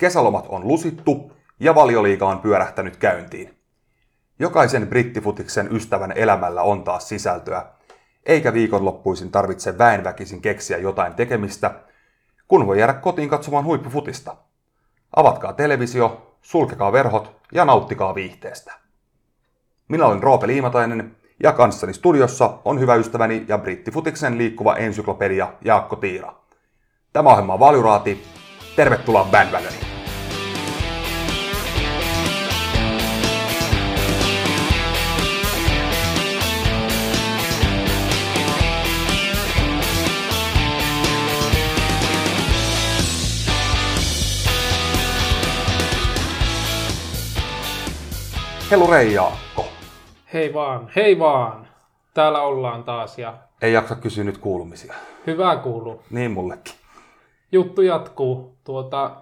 Kesälomat on lusittu ja valioliiga on pyörähtänyt käyntiin. Jokaisen brittifutiksen ystävän elämällä on taas sisältöä, eikä viikonloppuisin tarvitse väenväkisin keksiä jotain tekemistä, kun voi jäädä kotiin katsomaan huippufutista. Avatkaa televisio, sulkekaa verhot ja nauttikaa viihteestä. Minä olen Roope Liimatainen ja kanssani studiossa on hyvä ystäväni ja brittifutiksen liikkuva ensyklopedia Jaakko Tiira. Tämä ohjelma on Valjuraati. Tervetuloa bandwagoniin. Hello Rei Jaakko. Hei vaan, hei vaan. Täällä ollaan taas ja Ei jaksa kysyä nyt kuulumisia. hyvää kuuluu. Niin mullekin. Juttu jatkuu. Tuota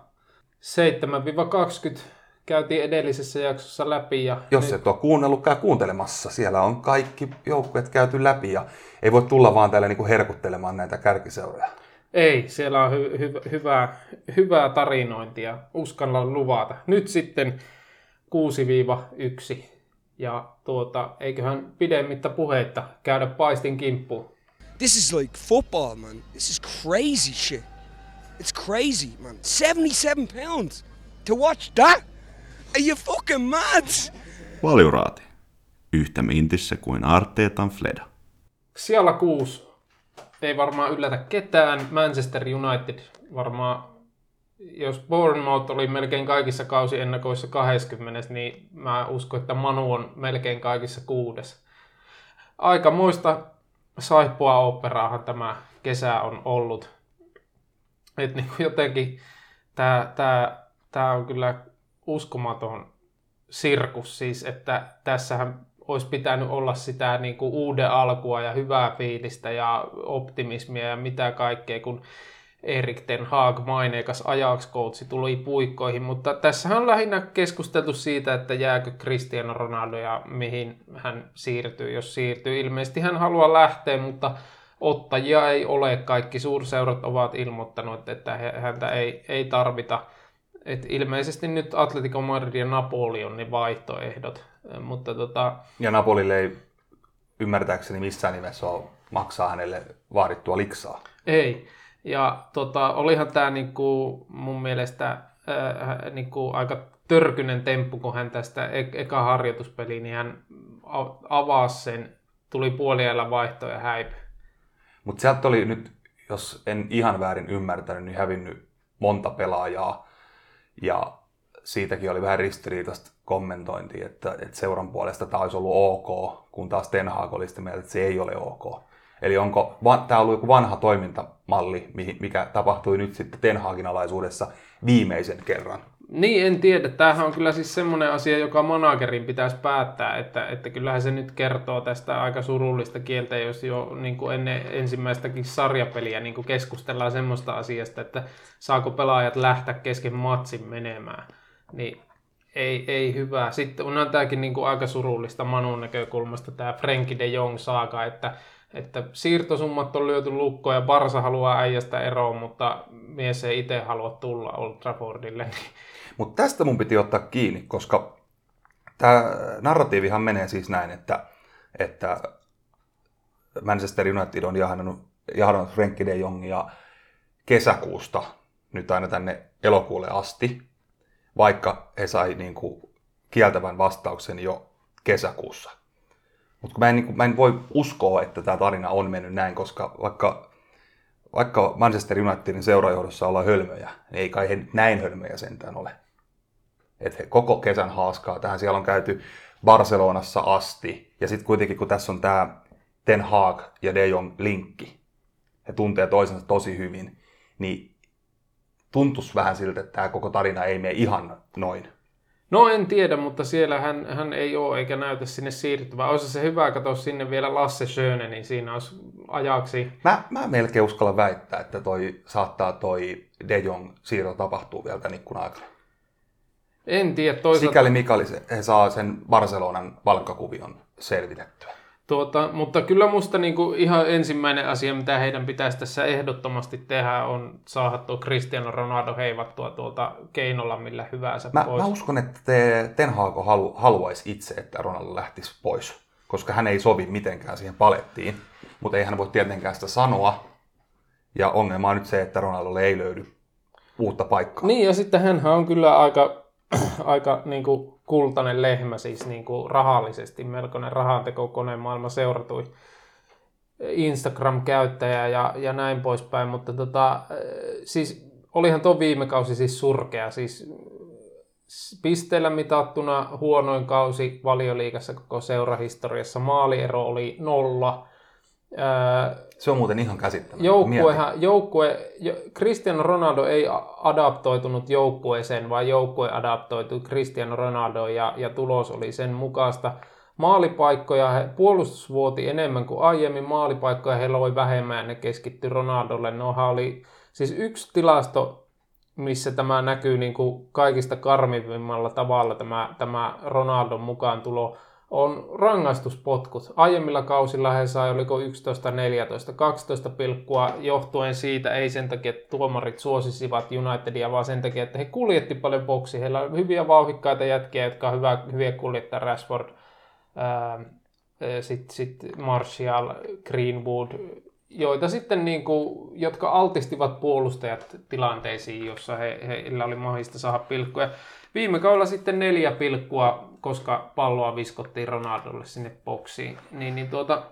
7-20 käytiin edellisessä jaksossa läpi ja Jos nyt, et ole kuunnellut, käy kuuntelemassa. Siellä on kaikki joukkueet käyty läpi ja ei voi tulla vaan täällä niinku herkuttelemaan näitä kärkiseuroja. ei, siellä on hy- hy- hyvää, hyvää tarinointia, uskallan luvata. Nyt sitten 6-1 ja tuota, eiköhän pidemmittä puheitta käydä paistin kimppuun. This is like football, man. This is crazy shit. It's crazy, man. 77 pounds to watch that? Are you fucking mad? Valjuraati. Yhtä mintissä kuin Arteetan Fleda. Siellä kuusi. Ei varmaan yllätä ketään. Manchester United varmaan, jos Bournemouth oli melkein kaikissa kausiennakoissa 20, niin mä uskon, että Manu on melkein kaikissa kuudes. Aika muista saippua operaahan tämä kesä on ollut. Et niin kuin jotenkin tämä, tämä, tämä on kyllä uskomaton sirkus siis, että tässähän olisi pitänyt olla sitä niin kuin uuden alkua ja hyvää fiilistä ja optimismia ja mitä kaikkea, kun Erik Ten Hag, maineikas ajax tuli puikkoihin, mutta tässähän on lähinnä keskusteltu siitä, että jääkö Cristiano Ronaldo ja mihin hän siirtyy, jos siirtyy. Ilmeisesti hän haluaa lähteä, mutta ottajia ei ole. Kaikki suurseurat ovat ilmoittanut, että häntä ei, ei tarvita. Et ilmeisesti nyt Atletico Madrid ja Napoli on ne vaihtoehdot, mutta tota, Ja Napolille ei ymmärtääkseni missään nimessä ole maksaa hänelle vaadittua liksaa. Ei. Ja tota, olihan tämä niinku mun mielestä äh, niinku aika törkynen temppu, kun hän tästä e- eka harjoituspeli, niin hän avasi sen, tuli puoliajalla vaihto ja häipy. Mutta sieltä oli nyt, jos en ihan väärin ymmärtänyt, niin hävinnyt monta pelaajaa. Ja siitäkin oli vähän ristiriitaista kommentointia, että, että seuran puolesta tämä olisi ollut ok, kun taas Ten Hag oli sitä mieltä, että se ei ole ok. Eli onko tämä ollut joku vanha toimintamalli, mikä tapahtui nyt sitten Ten Hagin alaisuudessa viimeisen kerran? Niin, en tiedä. Tämähän on kyllä siis semmoinen asia, joka managerin pitäisi päättää, että, että kyllähän se nyt kertoo tästä aika surullista kieltä, jos jo niin kuin ennen ensimmäistäkin sarjapeliä niin kuin keskustellaan semmoista asiasta, että saako pelaajat lähteä kesken matsin menemään. Niin ei, ei hyvä. Sitten on tämäkin niin kuin aika surullista Manun näkökulmasta tämä Frenkie de Jong saaka, että, että siirtosummat on lyöty lukkoon ja Barsa haluaa äijästä eroon, mutta mies ei itse halua tulla Old Traffordille. Niin Mutta tästä mun piti ottaa kiinni, koska tämä narratiivihan menee siis näin, että, että Manchester United on jahdannut, jahdannut Frenkie de Jongia kesäkuusta nyt aina tänne elokuulle asti, vaikka he sai niin kuin kieltävän vastauksen jo kesäkuussa. Mutta mä, niin mä en voi uskoa, että tämä tarina on mennyt näin, koska vaikka, vaikka Manchester Unitedin seurajohdossa ollaan hölmöjä, niin ei kai he näin hölmöjä sentään ole. Että koko kesän haaskaa tähän. Siellä on käyty Barcelonassa asti. Ja sitten kuitenkin, kun tässä on tämä Ten Hag ja De Jong linkki, he tuntee toisensa tosi hyvin, niin tuntuisi vähän siltä, että tämä koko tarina ei mene ihan noin. No en tiedä, mutta siellä hän, hän ei ole eikä näytä sinne siirtyvää. Olisi se hyvä katsoa sinne vielä Lasse Schöne, niin siinä olisi ajaksi. Mä, mä melkein uskallan väittää, että toi saattaa toi De Jong siirto tapahtuu vielä tämän ikkunan aikana. En tiedä, toisaalta... Sikäli mikäli se, he saa sen Barcelonan palkkakuvion selvitettyä. Tuota, mutta kyllä musta niinku ihan ensimmäinen asia, mitä heidän pitäisi tässä ehdottomasti tehdä, on saada tuo Cristiano Ronaldo heivattua tuolta keinolla millä hyvänsä Mä, pois. mä uskon, että te, Ten Hag halu, haluaisi itse, että Ronaldo lähtisi pois, koska hän ei sovi mitenkään siihen palettiin. Mutta ei hän voi tietenkään sitä sanoa. Ja ongelma on nyt se, että Ronaldolle ei löydy uutta paikkaa. Niin, ja sitten hän on kyllä aika, aika niin kuin kultainen lehmä, siis niin kuin rahallisesti melkoinen rahantekokone maailma seuratui Instagram-käyttäjä ja, ja näin poispäin, mutta tota, äh, siis olihan tuo viime kausi siis surkea, siis pisteellä mitattuna huonoin kausi valioliigassa koko seurahistoriassa, maaliero oli nolla, Se on muuten ihan käsittämätöntä. Joukkuehan, joukkue, jo, Cristiano Ronaldo ei adaptoitunut joukkueeseen, vaan joukkue adaptoitui Cristiano Ronaldoon ja, ja tulos oli sen mukaista. Maalipaikkoja, he, puolustus vuoti enemmän kuin aiemmin, maalipaikkoja he loi vähemmän ja ne keskittyi Ronaldolle. Nohan oli siis yksi tilasto, missä tämä näkyy niin kuin kaikista karmivimmalla tavalla, tämä, tämä Ronaldon mukaan tulo, on rangaistuspotkut. Aiemmilla kausilla he sai, oliko 11, 14, 12 pilkkua, johtuen siitä, ei sen takia, että tuomarit suosisivat Unitedia, vaan sen takia, että he kuljetti paljon boksi. Heillä on hyviä vauhikkaita jätkiä, jotka on hyvä, hyviä kuljettaa Rashford, sitten sit Martial, Greenwood, joita sitten niin kuin, jotka altistivat puolustajat tilanteisiin, jossa he, heillä oli mahdollista saada pilkkuja. Viime kaudella sitten neljä pilkkua, koska palloa viskottiin Ronaldolle sinne boksiin. Niin, niin tuota,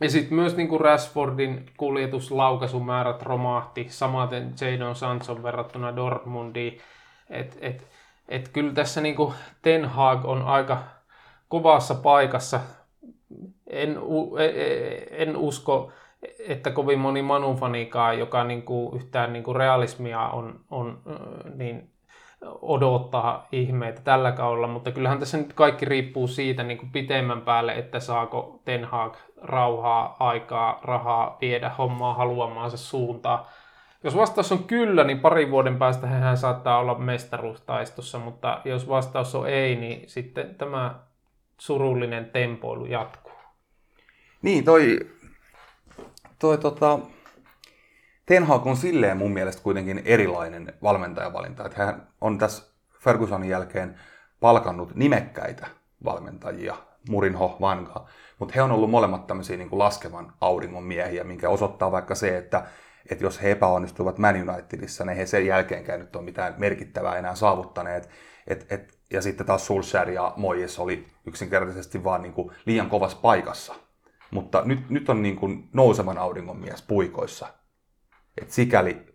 ja sitten myös niin kuin Rashfordin kuljetuslaukaisumäärät romahti, samaten Jadon Sanson verrattuna Dortmundiin. Et, et, et kyllä tässä niin kuin Ten Hag on aika kovassa paikassa. En, e- e- en usko, että kovin moni Manu-fanikaan, joka niin kuin yhtään niin kuin realismia on, on niin odottaa ihmeitä tällä kaudella, mutta kyllähän tässä nyt kaikki riippuu siitä niin kuin pitemmän päälle, että saako Ten Hag rauhaa, aikaa, rahaa viedä hommaa haluamaansa suuntaan. Jos vastaus on kyllä, niin parin vuoden päästä hän saattaa olla mestaruustaistossa, mutta jos vastaus on ei, niin sitten tämä surullinen tempoilu jatkuu. Niin, toi, toi tota, Ten Hag on silleen mun mielestä kuitenkin erilainen valmentajavalinta, että hän on tässä Fergusonin jälkeen palkannut nimekkäitä valmentajia, Murinho, Vanga, mutta he on ollut molemmat tämmöisiä niin kuin laskevan auringon miehiä, minkä osoittaa vaikka se, että, että jos he epäonnistuvat Man Unitedissa, niin he sen jälkeenkään nyt ole mitään merkittävää enää saavuttaneet. Et, et, ja sitten taas Solskjaer ja Moyes oli yksinkertaisesti vaan niin kuin liian kovassa paikassa. Mutta nyt, nyt on niin kuin nousevan auringon mies puikoissa. Et sikäli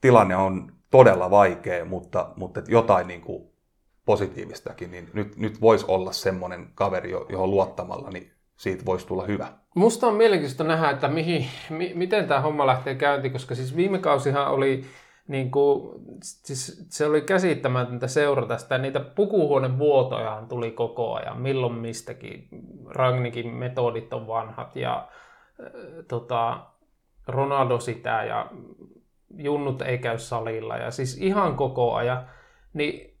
tilanne on todella vaikea, mutta, mutta jotain niin kuin positiivistakin, niin nyt, nyt voisi olla semmoinen kaveri, johon luottamalla, niin siitä voisi tulla hyvä. Musta on mielenkiintoista nähdä, että mihin, mi, miten tämä homma lähtee käyntiin, koska siis viime kausihan oli niin kuin, siis se oli käsittämätöntä seurata sitä. Niitä pukuhuonevuotojahan tuli koko ajan, milloin mistäkin. Ragnikin metodit on vanhat ja äh, tota, Ronaldo sitä ja junnut ei käy salilla ja siis ihan koko ajan. Niin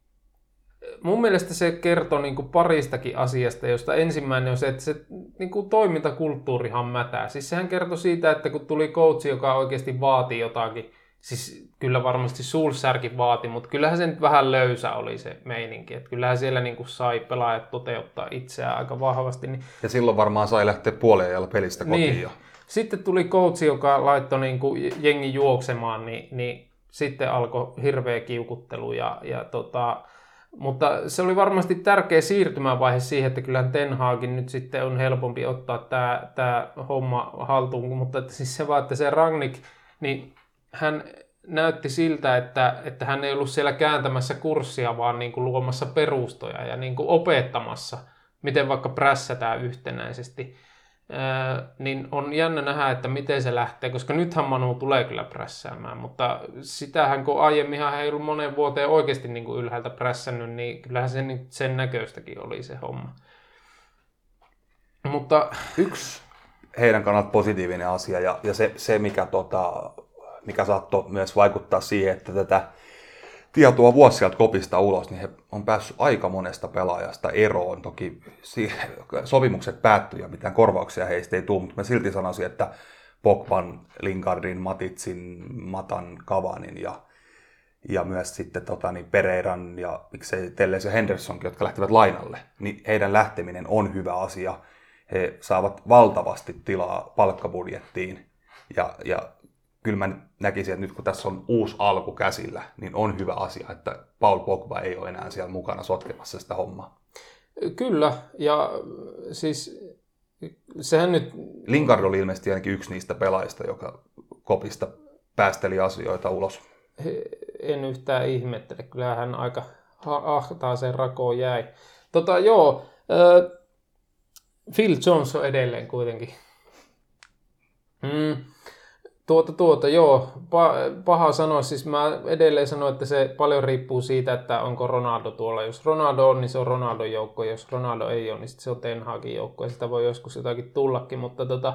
mun mielestä se kertoo niin kuin paristakin asiasta, josta ensimmäinen on se, että se niin kuin toimintakulttuurihan mätää. Siis sehän kertoi siitä, että kun tuli coachi, joka oikeasti vaatii jotakin, siis kyllä varmasti Sulsärkin vaati, mutta kyllähän se nyt vähän löysä oli se meininki. Että kyllähän siellä niin kuin sai pelaajat toteuttaa itseään aika vahvasti. Niin Ja silloin varmaan sai lähteä puoleen ajalla pelistä kotiin niin. jo. Sitten tuli coachi, joka laittoi niin kuin jengi juoksemaan, niin, niin sitten alkoi hirveä kiukuttelu. Ja, ja tota, mutta se oli varmasti tärkeä siirtymävaihe siihen, että kyllähän Ten Hagin nyt sitten on helpompi ottaa tämä, tämä homma haltuun. Mutta että siis se vaan, että se Rangnick, niin hän näytti siltä, että, että hän ei ollut siellä kääntämässä kurssia, vaan niin kuin luomassa perustoja ja niin kuin opettamassa, miten vaikka prässätään yhtenäisesti. Niin on jännä nähdä, että miten se lähtee, koska nythän Manu tulee kyllä prässäämään, mutta sitähän kun aiemminhan ei ollut monen vuoteen oikeasti niin kuin ylhäältä prässännyt, niin kyllähän se nyt sen näköistäkin oli se homma. Mutta Yksi heidän kannalta positiivinen asia ja, ja se, se mikä, tota, mikä saattoi myös vaikuttaa siihen, että tätä tietoa vuosi sieltä kopista ulos, niin he on päässyt aika monesta pelaajasta eroon. Toki sopimukset päättyi ja mitään korvauksia heistä ei tule, mutta mä silti sanoisin, että Pogban, Lingardin, Matitsin, Matan, Kavanin ja, ja myös sitten tota, niin Pereiran ja miksei Telles ja Hendersonkin, jotka lähtevät lainalle, niin heidän lähteminen on hyvä asia. He saavat valtavasti tilaa palkkabudjettiin ja, ja kyllä mä näkisin, että nyt kun tässä on uusi alku käsillä, niin on hyvä asia, että Paul Pogba ei ole enää siellä mukana sotkemassa sitä hommaa. Kyllä, ja siis sehän nyt... Lingard oli ilmeisesti ainakin yksi niistä pelaajista, joka kopista päästeli asioita ulos. En yhtään ihmettele, kyllä hän aika ahtaa sen rakoon jäi. Tota joo, äh, Phil Jones on edelleen kuitenkin. Mm. Tuota, tuota, joo, paha sanoa. Siis mä edelleen sanon, että se paljon riippuu siitä, että onko Ronaldo tuolla. Jos Ronaldo on, niin se on Ronaldon joukko. Jos Ronaldo ei ole, niin se on Ten Hagin joukko. Ja sitä voi joskus jotakin tullakin. Mutta tota,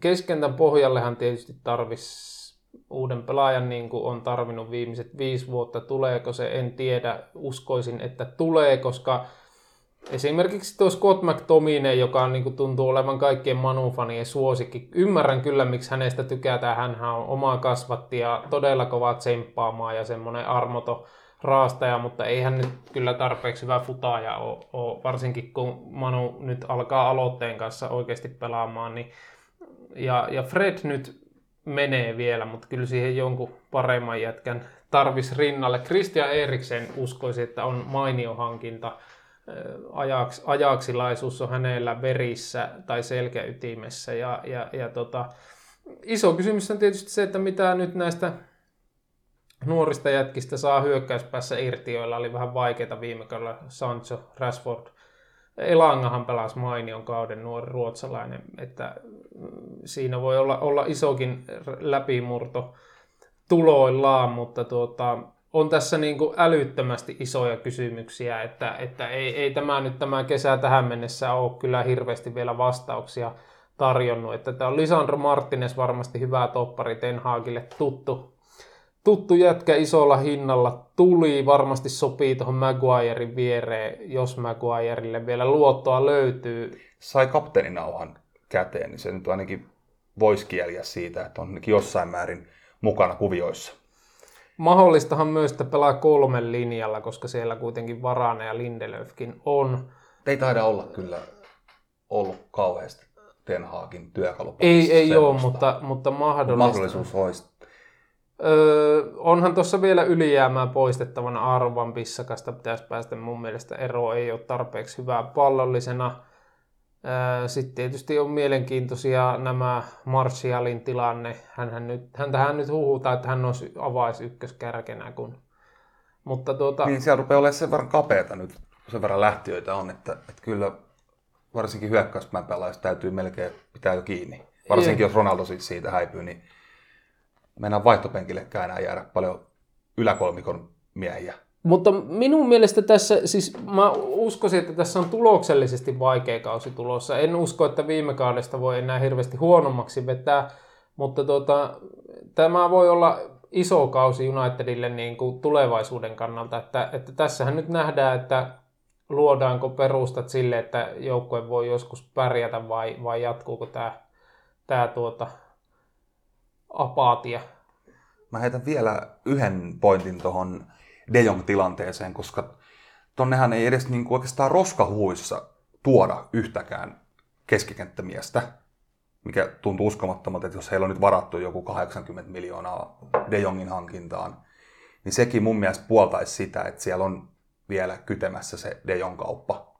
keskentän pohjallehan tietysti tarvisi uuden pelaajan, niin kuin on tarvinnut viimeiset viisi vuotta. Tuleeko se, en tiedä. Uskoisin, että tulee, koska Esimerkiksi tuo Scott McTominay, joka on, niin kuin tuntuu olevan kaikkien Manu-fanien suosikki. Ymmärrän kyllä, miksi hänestä tykätään. Hän on omaa kasvatti ja todella kova tsemppaamaan ja semmoinen armoto raastaja, mutta ei hän nyt kyllä tarpeeksi hyvä futaaja ole, ole, varsinkin kun Manu nyt alkaa aloitteen kanssa oikeasti pelaamaan. Niin, ja, ja Fred nyt menee vielä, mutta kyllä siihen jonkun paremman jätkän tarvis rinnalle. Christian Eriksen uskoisi, että on mainio hankinta ajaks, ajaksilaisuus on hänellä verissä tai selkäytimessä. Ja, ja, ja tota, iso kysymys on tietysti se, että mitä nyt näistä nuorista jätkistä saa hyökkäyspäässä irti, joilla oli vähän vaikeita viime kaudella Sancho, Rashford. Elangahan pelasi mainion kauden nuori ruotsalainen, että siinä voi olla, olla isokin läpimurto tuloillaan, mutta tuota, on tässä niin kuin älyttömästi isoja kysymyksiä, että, että ei, ei tämä nyt tämä kesä tähän mennessä ole kyllä hirveästi vielä vastauksia tarjonnut. Että tämä on Lisandro Martinez varmasti hyvä toppari Ten Hagille tuttu, tuttu jätkä isolla hinnalla. Tuli, varmasti sopii tuohon Maguirein viereen, jos Maguirelle vielä luottoa löytyy. Sai kapteeninauhan käteen, niin se nyt ainakin voisi kieliä siitä, että on jossain määrin mukana kuvioissa. Mahdollistahan myös, että pelaa kolmen linjalla, koska siellä kuitenkin Varane ja Lindelöfkin on. Ei taida olla kyllä ollut kauheasti Ten Hagin Ei, ei ole, mutta, mutta mahdollista. mahdollisuus olisi. Öö, onhan tuossa vielä ylijäämää poistettavana Arvan pissakasta pitäisi päästä mun mielestä eroon. Ei ole tarpeeksi hyvää pallollisena. Sitten tietysti on mielenkiintoisia nämä Martialin tilanne. Hänhän nyt, häntähän nyt huhutaan, että hän on avais ykköskärkenä. Kun... Mutta tuota... Niin, siellä rupeaa olemaan sen verran kapeata nyt, sen verran lähtiöitä on, että, että kyllä varsinkin hyökkäyspään pelaajista täytyy melkein pitää jo kiinni. Varsinkin jos Ronaldo siitä häipyy, niin mennään vaihtopenkillekään enää jäädä paljon yläkolmikon miehiä. Mutta minun mielestä tässä, siis mä uskoisin, että tässä on tuloksellisesti vaikea kausi tulossa. En usko, että viime kaudesta voi enää hirveästi huonommaksi vetää, mutta tuota, tämä voi olla iso kausi Unitedille niin kuin tulevaisuuden kannalta, että, että tässähän nyt nähdään, että luodaanko perustat sille, että joukkue voi joskus pärjätä vai, vai jatkuuko tämä, tämä tuota, apaatia. Mä heitän vielä yhden pointin tuohon De Jong-tilanteeseen, koska tonnehan ei edes niin kuin oikeastaan roskahuissa tuoda yhtäkään keskikenttämiestä, mikä tuntuu uskomattomalta, että jos heillä on nyt varattu joku 80 miljoonaa De Jongin hankintaan, niin sekin mun mielestä puoltaisi sitä, että siellä on vielä kytemässä se De Jong-kauppa.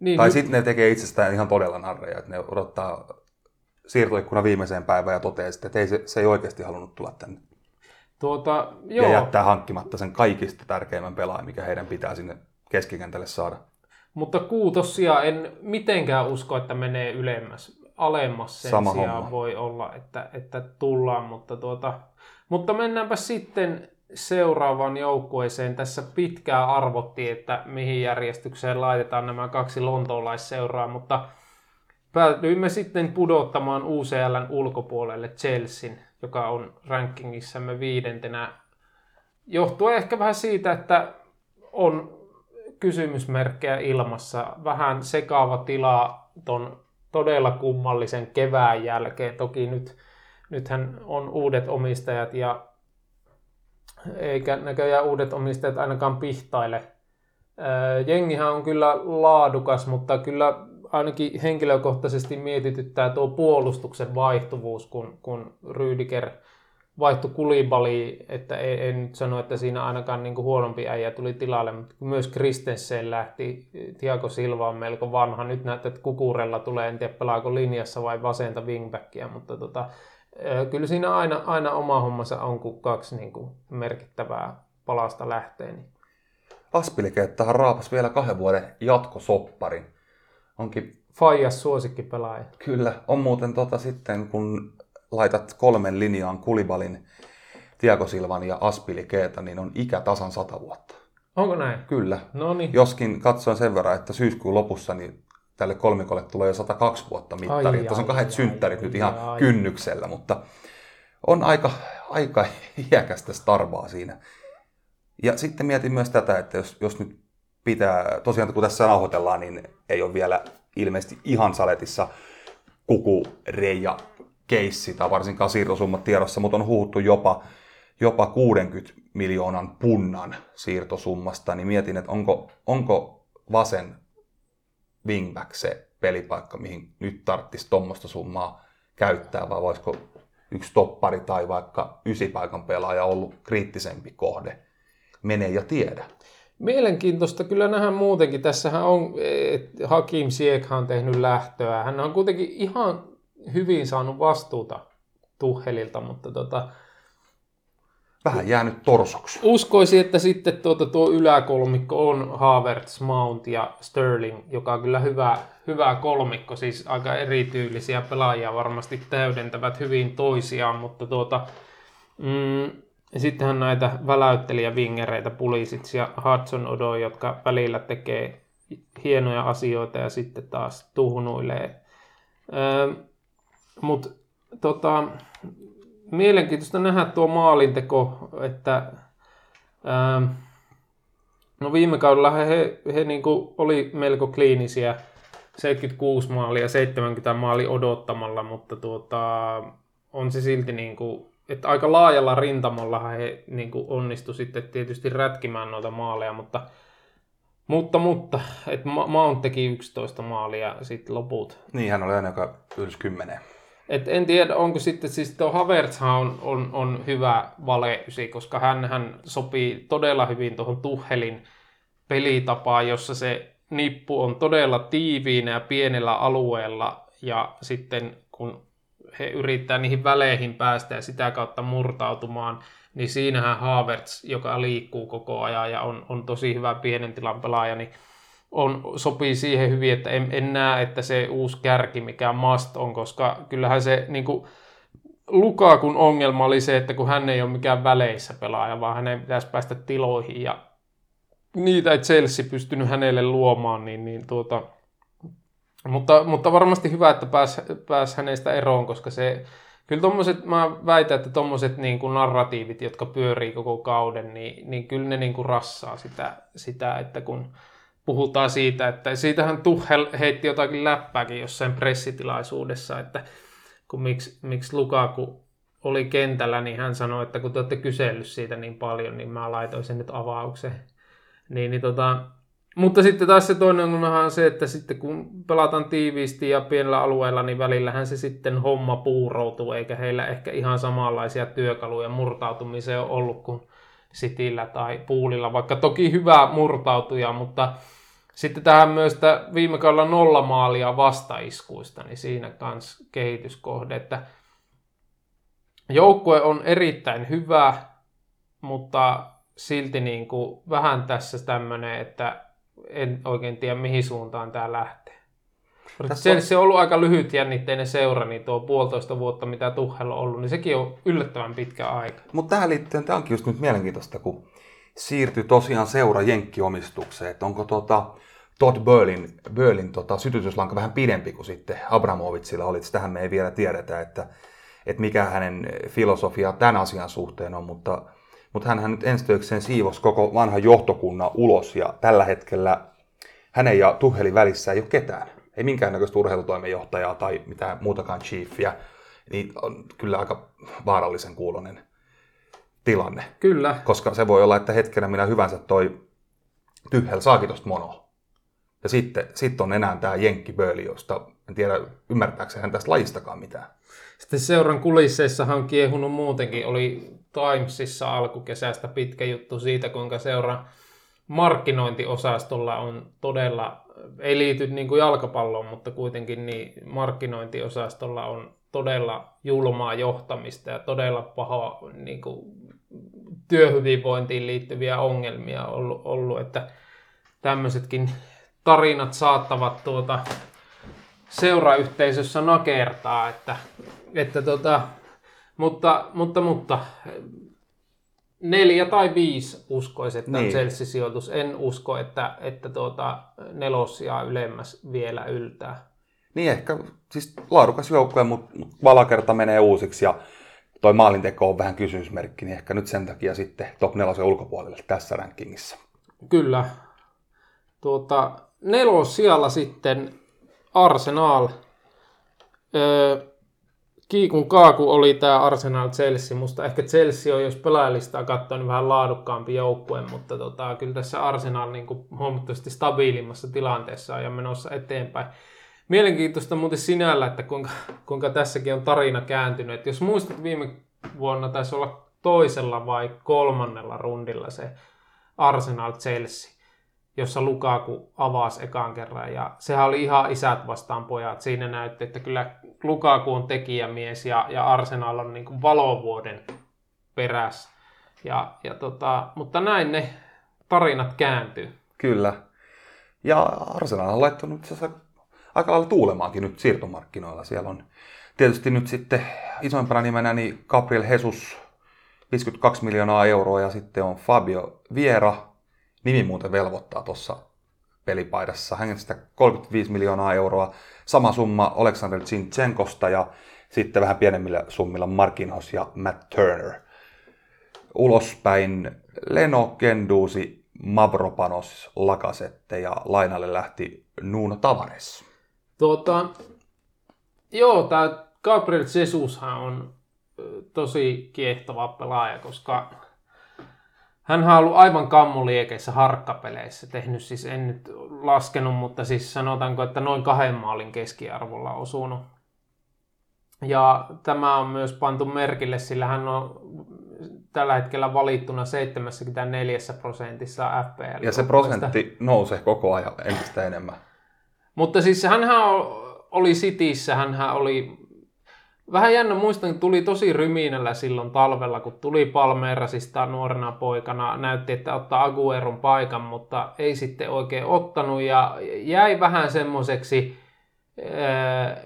Niin, tai sitten ne tekee itsestään ihan todella narreja, että ne odottaa siirtoikkuna viimeiseen päivään ja toteaa sitten, että ei, se, se ei oikeasti halunnut tulla tänne. Tuota, joo. Ja jättää hankkimatta sen kaikista tärkeimmän pelaajan, mikä heidän pitää sinne keskikentälle saada. Mutta kuutossia en mitenkään usko, että menee ylemmäs. Alemmas sen Sama sijaan homma. voi olla, että, että tullaan. Mutta, tuota, mutta mennäänpä sitten seuraavaan joukkueeseen. Tässä pitkään arvottiin, että mihin järjestykseen laitetaan nämä kaksi lontoolaisseuraa, mutta päädyimme sitten pudottamaan UCLn ulkopuolelle Chelsean joka on rankingissamme viidentenä. Johtuen ehkä vähän siitä, että on kysymysmerkkejä ilmassa. Vähän sekaava tila ton todella kummallisen kevään jälkeen. Toki nyt, nythän on uudet omistajat ja eikä näköjään uudet omistajat ainakaan pihtaile. Jengihän on kyllä laadukas, mutta kyllä ainakin henkilökohtaisesti mietityttää tuo puolustuksen vaihtuvuus, kun, kun Rydiger vaihtui kulibali, että en, en nyt sano, että siinä ainakaan niin kuin huonompi äijä tuli tilalle, mutta myös Kristensen lähti, Tiago Silva on melko vanha, nyt näyttää, että Kukurella tulee, en tiedä pelaako linjassa vai vasenta wingbackia, mutta tota, kyllä siinä aina, aina oma hommansa on, kun kaksi niin kuin merkittävää palasta lähtee. Niin. Aspilikeettahan raapas vielä kahden vuoden jatkosopparin. Onkin... Faijas suosikkipelaaja. Kyllä, on muuten tota sitten, kun laitat kolmen linjaan Kulibalin, Tiago Silvan ja Aspilikeeta, niin on ikä tasan sata vuotta. Onko näin? Kyllä. No niin. Joskin katsoin sen verran, että syyskuun lopussa niin tälle kolmikolle tulee jo 102 vuotta mittari. Ai, Tässä on kahdet ai, synttärit ai, nyt ihan ai. kynnyksellä, mutta on aika, aika iäkästä starvaa siinä. Ja sitten mietin myös tätä, että jos, jos nyt pitää, tosiaan kun tässä nauhoitellaan, niin ei ole vielä ilmeisesti ihan saletissa kuku reija keissi tai varsinkaan siirtosummat tiedossa, mutta on huuttu jopa, jopa 60 miljoonan punnan siirtosummasta, niin mietin, että onko, onko vasen wingback se pelipaikka, mihin nyt tarvitsisi tuommoista summaa käyttää, vai voisiko yksi toppari tai vaikka ysipaikan pelaaja ollut kriittisempi kohde. Mene ja tiedä. Mielenkiintoista kyllä nähdä muutenkin. Tässähän on, että Hakim Siek on tehnyt lähtöä. Hän on kuitenkin ihan hyvin saanut vastuuta Tuhelilta, mutta tota, Vähän jäänyt torsoksi. Uskoisin, että sitten tuota, tuo yläkolmikko on Havertz, Mount ja Sterling, joka on kyllä hyvä, hyvä kolmikko, siis aika erityylisiä pelaajia varmasti täydentävät hyvin toisiaan, mutta tuota, mm, sittenhän näitä väläyttelijä vingereitä, Pulisic ja Hudson Odo, jotka välillä tekee hienoja asioita ja sitten taas tuhnuilee. Öö, mutta tota, mielenkiintoista nähdä tuo maalinteko, että ää, no viime kaudella he, he, he niinku oli melko kliinisiä, 76 maalia, 70 maali odottamalla, mutta tuota, on se silti niinku, että aika laajalla rintamalla he niinku onnistu sitten tietysti rätkimään noita maaleja, mutta mutta, mutta, että Mount teki 11 maalia sitten loput. Niin, hän oli aina joka ylsi 10. Et en tiedä, onko sitten, siis tuo Havertz on, on, on hyvä valeysi, koska hän, hän sopii todella hyvin tuohon Tuhelin pelitapaan, jossa se nippu on todella tiiviinä ja pienellä alueella, ja sitten kun he yrittää niihin väleihin päästä ja sitä kautta murtautumaan, niin siinähän Havertz, joka liikkuu koko ajan ja on, on tosi hyvä pienen tilan pelaaja, niin on, sopii siihen hyvin, että en, en näe, että se uusi kärki, mikä must on, koska kyllähän se niin kuin, Lukakun ongelma oli se, että kun hän ei ole mikään väleissä pelaaja, vaan hänen pitäisi päästä tiloihin ja niitä ei Chelsea pystynyt hänelle luomaan, niin, niin tuota, mutta, mutta varmasti hyvä, että pääsi pääs hänestä eroon, koska se, kyllä tommoset, mä väitän, että tuommoiset niin kuin narratiivit, jotka pyörii koko kauden, niin, niin kyllä ne niin kuin rassaa sitä, sitä, että kun puhutaan siitä, että siitähän Tuhel heitti jotakin läppääkin jossain pressitilaisuudessa, että kun miksi, miksi Lukaku oli kentällä, niin hän sanoi, että kun te olette kysellyt siitä niin paljon, niin mä laitoin sen nyt avaukseen. Niin, niin tota, mutta sitten taas se toinen on se, että sitten kun pelataan tiiviisti ja pienellä alueella, niin välillähän se sitten homma puuroutuu, eikä heillä ehkä ihan samanlaisia työkaluja murtautumiseen ole ollut kuin Sitillä tai Puulilla, vaikka toki hyvä murtautuja, mutta sitten tähän myös viime kaudella nolla maalia vastaiskuista, niin siinä kans kehityskohde, että joukkue on erittäin hyvä, mutta silti niin kuin vähän tässä tämmöinen, että en oikein tiedä mihin suuntaan tämä lähtee. Tässä on... Se on ollut aika lyhyt jännitteinen seura, niin tuo puolitoista vuotta, mitä Tuhel on ollut, niin sekin on yllättävän pitkä aika. Mutta tähän liittyen, tämä onkin just nyt mielenkiintoista, kun siirtyi tosiaan seura jenkkiomistukseen, että onko tuota, Todd Burlin, Burlin tota, sytytyslanka vähän pidempi kuin sitten Abramovitsilla oli. Tähän me ei vielä tiedetä, että, että mikä hänen filosofia tämän asian suhteen on, mutta, mutta hän nyt ensi töikseen siivosi koko vanhan johtokunnan ulos ja tällä hetkellä hänen ja Tuhelin välissä ei ole ketään. Ei minkäännäköistä urheilutoimenjohtajaa tai mitään muutakaan chiefiä. Niin on kyllä aika vaarallisen kuulonen tilanne. Kyllä. Koska se voi olla, että hetkenä minä hyvänsä toi Tyhel saakin tosta mono. Ja sitten sit on enää tämä Jenkki Böli, josta en tiedä ymmärtääkö hän tästä lajistakaan mitään. Sitten seuran kulisseissahan on kiehunut muutenkin. Oli Timesissa alkukesästä pitkä juttu siitä, kuinka seuran markkinointiosastolla on todella, ei liity niin kuin jalkapalloon, mutta kuitenkin niin markkinointiosastolla on todella julmaa johtamista ja todella paha niin kuin, työhyvinvointiin liittyviä ongelmia ollut, ollut että tämmöisetkin tarinat saattavat tuota seurayhteisössä nakertaa, että, että tota, mutta, mutta, mutta neljä tai viisi uskoisin, että niin. Chelsea-sijoitus. En usko, että, että tuota, nelosia ylemmäs vielä yltää. Niin ehkä, siis laadukas joukkue, mutta valakerta menee uusiksi ja toi maalinteko on vähän kysymysmerkki, niin ehkä nyt sen takia sitten top nelosen ulkopuolelle tässä rankingissa. Kyllä. Tuota, nelos siellä sitten Arsenal. Öö, kiikun kaaku oli tämä Arsenal Chelsea. Musta ehkä Chelsea on, jos pelaajalistaa katsoo, niin vähän laadukkaampi joukkue, mutta tota, kyllä tässä Arsenal niin kuin huomattavasti stabiilimmassa tilanteessa ja menossa eteenpäin. Mielenkiintoista muuten sinällä, että kuinka, kuinka tässäkin on tarina kääntynyt. Et jos muistat viime vuonna taisi olla toisella vai kolmannella rundilla se Arsenal Chelsea jossa Lukaku avasi ekan kerran. Ja sehän oli ihan isät vastaan pojat. Siinä näytti, että kyllä Lukaku on tekijämies ja, ja Arsenal on niin kuin valovuoden perässä. Ja, ja tota, mutta näin ne tarinat kääntyy. Kyllä. Ja Arsenal on laittanut aika lailla tuulemaankin nyt siirtomarkkinoilla. Siellä on tietysti nyt sitten isoimpana nimenä niin Gabriel Jesus 52 miljoonaa euroa ja sitten on Fabio Viera nimi muuten velvoittaa tuossa pelipaidassa. Hänestä 35 miljoonaa euroa. Sama summa Alexander Zinchenkosta ja sitten vähän pienemmillä summilla Markinhos ja Matt Turner. Ulospäin Leno, Kenduusi, Mavropanos, Lakasette ja lainalle lähti Nuno Tavares. Tuota, joo, tämä Gabriel Jesushan on tosi kiehtova pelaaja, koska hän on ollut aivan kammuliekeissä harkkapeleissä, tehnyt siis, en nyt laskenut, mutta siis sanotaanko, että noin kahden maalin keskiarvolla osunut. Ja tämä on myös pantu merkille, sillä hän on tällä hetkellä valittuna 74 prosentissa FPL. Ja se prosentti nousee koko ajan entistä enemmän. Mutta siis hän oli Cityssä, hän oli Vähän jännä muistan, että tuli tosi ryminällä silloin talvella, kun tuli Palmeerasista nuorena poikana. Näytti, että ottaa Agueron paikan, mutta ei sitten oikein ottanut ja jäi vähän semmoiseksi,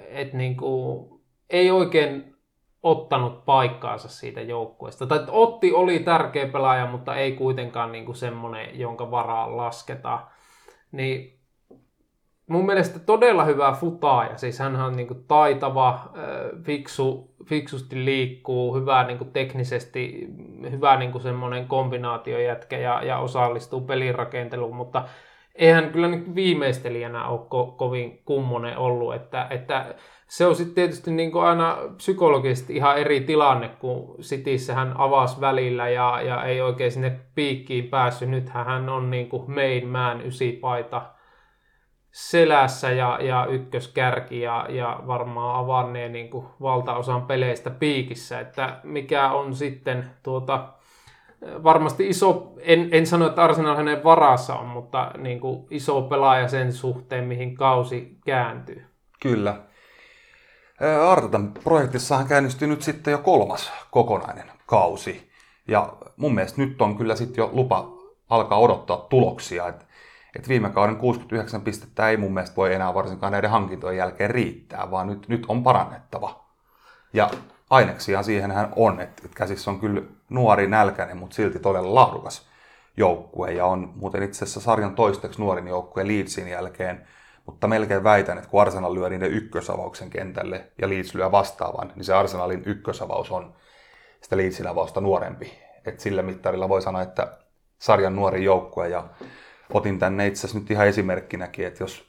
että niinku, ei oikein ottanut paikkaansa siitä joukkueesta. Tai otti oli tärkeä pelaaja, mutta ei kuitenkaan niinku semmoinen, jonka varaan lasketaan. Niin mun mielestä todella hyvä futaaja. Siis hän on niin taitava, fiksu, fiksusti liikkuu, hyvä niin teknisesti, hyvä niin semmoinen kombinaatiojätkä ja, ja osallistuu pelirakenteluun, mutta eihän kyllä nyt viimeistelijänä ole ko- kovin kummonen ollut, että, että se on sitten tietysti niin aina psykologisesti ihan eri tilanne, kun Cityssä hän avasi välillä ja, ja ei oikein sinne piikkiin päässyt. Nythän hän on niin kuin main man ysipaita selässä ja, ja ykköskärki ja, ja varmaan avannee niin valtaosan peleistä piikissä, että mikä on sitten tuota, varmasti iso, en, en sano, että Arsenal hänen varassa on, mutta niin kuin iso pelaaja sen suhteen, mihin kausi kääntyy. Kyllä. Artetan projektissahan käynnistyy nyt sitten jo kolmas kokonainen kausi. Ja mun mielestä nyt on kyllä sitten jo lupa alkaa odottaa tuloksia. Et viime kauden 69 pistettä ei mun mielestä voi enää varsinkaan näiden hankintojen jälkeen riittää, vaan nyt, nyt on parannettava. Ja aineksia siihen hän on, että et käsissä on kyllä nuori nälkäinen, mutta silti todella laadukas joukkue. Ja on muuten itse asiassa sarjan toisteksi nuorin joukkue Leedsin jälkeen. mutta melkein väitän, että kun Arsenal lyö niiden ykkösavauksen kentälle ja Leeds lyö vastaavan, niin se Arsenalin ykkösavaus on sitä Leedsin avausta nuorempi. Et sillä mittarilla voi sanoa, että sarjan nuori joukkue ja otin tänne itse asiassa nyt ihan esimerkkinäkin, että jos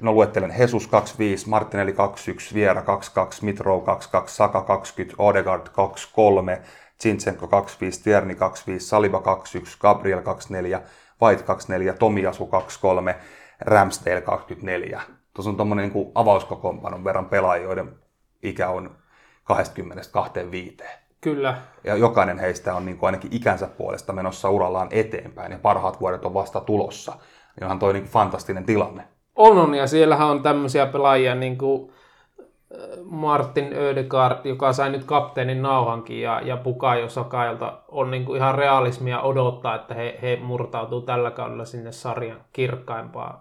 no luettelen Jesus 25, Martinelli 21, Viera 22, Mitro 22, Saka 20, Odegaard 23, Zinchenko 25, Tierni 25, Saliba 21, Gabriel 24, White 24, Tomiasu 23, Ramsdale 24. Tuossa on tuommoinen niin avauskokoonpanon verran pelaajia, joiden ikä on 20-25. Kyllä. Ja jokainen heistä on niin kuin ainakin ikänsä puolesta menossa urallaan eteenpäin ja parhaat vuodet on vasta tulossa. Niin onhan toi niin fantastinen tilanne. On, on, ja siellähän on tämmöisiä pelaajia niin kuin äh, Martin Ödegaard, joka sai nyt kapteenin nauhankin, ja, ja Bukayo Sakailta on niin kuin ihan realismia odottaa, että he, he murtautuu tällä kaudella sinne sarjan kirkkaimpaan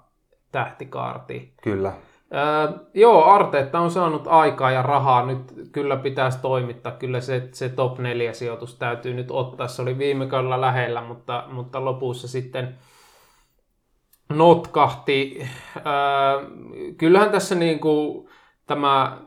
tähtikaartiin. Kyllä. Öö, joo, Arteetta on saanut aikaa ja rahaa. Nyt kyllä pitäisi toimittaa. Kyllä se, se top 4 sijoitus täytyy nyt ottaa. Se oli viime kaudella lähellä, mutta, mutta lopussa sitten notkahti. Öö, kyllähän tässä niin kuin tämä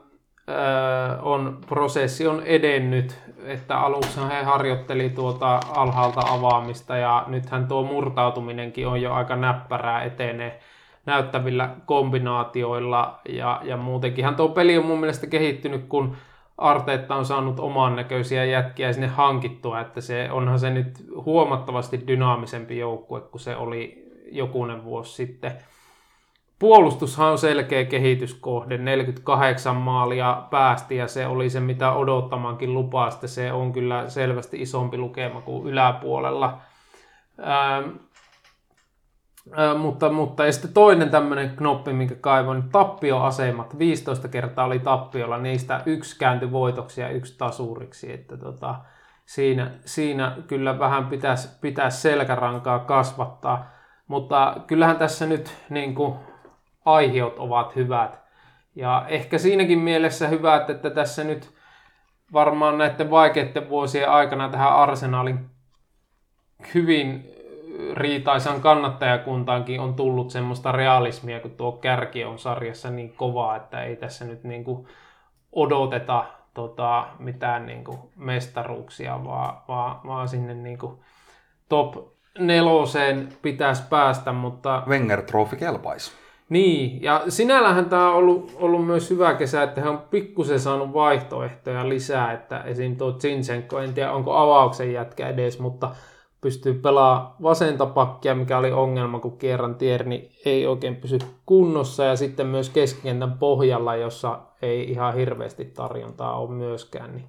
öö, on, prosessi on edennyt, että aluksi he harjoitteli tuota alhaalta avaamista ja nythän tuo murtautuminenkin on jo aika näppärää etenee näyttävillä kombinaatioilla ja, ja muutenkinhan tuo peli on mun mielestä kehittynyt, kun Arteetta on saanut oman näköisiä jätkiä sinne hankittua, että se onhan se nyt huomattavasti dynaamisempi joukkue kuin se oli jokunen vuosi sitten. Puolustushan on selkeä kehityskohde, 48 maalia päästi ja se oli se mitä odottamankin lupaa, se on kyllä selvästi isompi lukema kuin yläpuolella. Ähm, mutta, mutta ja sitten toinen tämmöinen knoppi, minkä kaivoin, tappioasemat. 15 kertaa oli tappiolla, niistä yksi kääntyi voitoksi ja yksi tasuriksi. Että tota, siinä, siinä kyllä vähän pitäisi, pitäisi selkärankaa kasvattaa. Mutta kyllähän tässä nyt niin kuin, aiheut ovat hyvät. Ja ehkä siinäkin mielessä hyvät, että tässä nyt varmaan näiden vaikeiden vuosien aikana tähän arsenaalin hyvin riitaisan kannattajakuntaankin on tullut semmoista realismia, kun tuo kärki on sarjassa niin kovaa, että ei tässä nyt niin kuin odoteta tota, mitään niin kuin mestaruuksia, vaan, vaan, vaan sinne niin kuin top neloseen pitäisi päästä, mutta... Wenger Trophy kelpaisi. Niin, ja sinällähän tämä on ollut, ollut myös hyvä kesä, että hän on pikkusen saanut vaihtoehtoja lisää, että esim. tuo Zinchenko, en tiedä onko avauksen jätkä edes, mutta pystyy pelaamaan vasenta pakkia, mikä oli ongelma, kun kierran Tierni ei oikein pysy kunnossa, ja sitten myös keskikentän pohjalla, jossa ei ihan hirveästi tarjontaa ole myöskään, niin,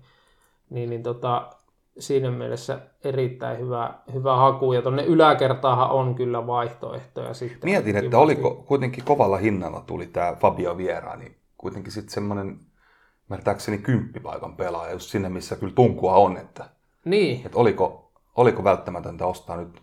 niin, niin tota, siinä mielessä erittäin hyvä, hyvä haku, ja tuonne yläkertaahan on kyllä vaihtoehtoja sitten. Mietin, että oliko kuitenkin kovalla hinnalla tuli tämä Fabio Viera, niin kuitenkin sitten semmoinen, ymmärtääkseni kymppipaikan pelaaja, just sinne, missä kyllä tunkua on, että, niin. että oliko, oliko välttämätöntä ostaa nyt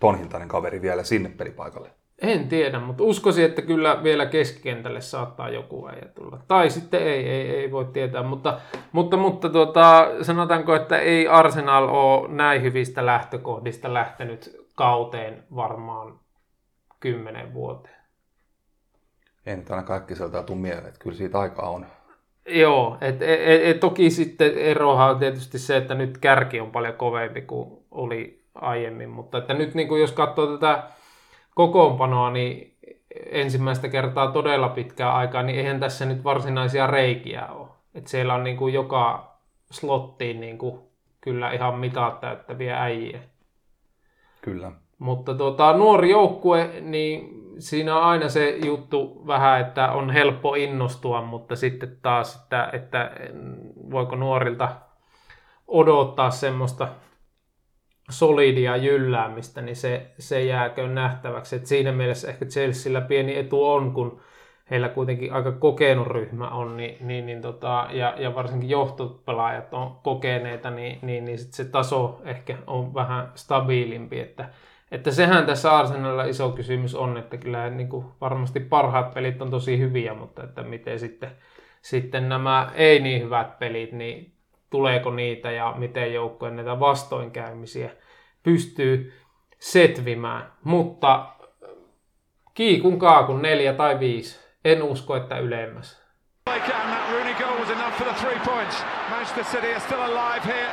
ton hintainen kaveri vielä sinne pelipaikalle? En tiedä, mutta uskoisin, että kyllä vielä keskikentälle saattaa joku äijä tulla. Tai sitten ei, ei, ei voi tietää, mutta, mutta, mutta tuota, sanotaanko, että ei Arsenal ole näin hyvistä lähtökohdista lähtenyt kauteen varmaan kymmenen vuoteen. Ei nyt aina kaikki sieltä tule mieleen, että kyllä siitä aikaa on. Joo, et, et, et, toki sitten erohan on tietysti se, että nyt kärki on paljon kovempi kuin oli aiemmin, mutta että nyt niin kuin jos katsoo tätä kokoonpanoa, niin ensimmäistä kertaa todella pitkää aikaa, niin eihän tässä nyt varsinaisia reikiä ole. Et siellä on niin kuin joka slottiin niin kuin kyllä ihan mitat täyttäviä äijiä. Kyllä. Mutta tuota, nuori joukkue, niin siinä on aina se juttu vähän, että on helppo innostua, mutta sitten taas, että, että voiko nuorilta odottaa semmoista solidia jylläämistä, niin se, se jääkö nähtäväksi. Et siinä mielessä ehkä Chelsealla pieni etu on, kun heillä kuitenkin aika kokenut ryhmä on, niin, niin, niin tota, ja, ja varsinkin johtopelaajat on kokeneita, niin, niin, niin sit se taso ehkä on vähän stabiilimpi, että, että sehän tässä Arsenalilla iso kysymys on, että kyllä niin kuin varmasti parhaat pelit on tosi hyviä, mutta että miten sitten, sitten nämä ei niin hyvät pelit, niin tuleeko niitä ja miten joukkojen näitä vastoinkäymisiä pystyy setvimään. Mutta Kiikun kaakun neljä tai viisi. En usko, että ylemmäs. Manchester City are still alive here.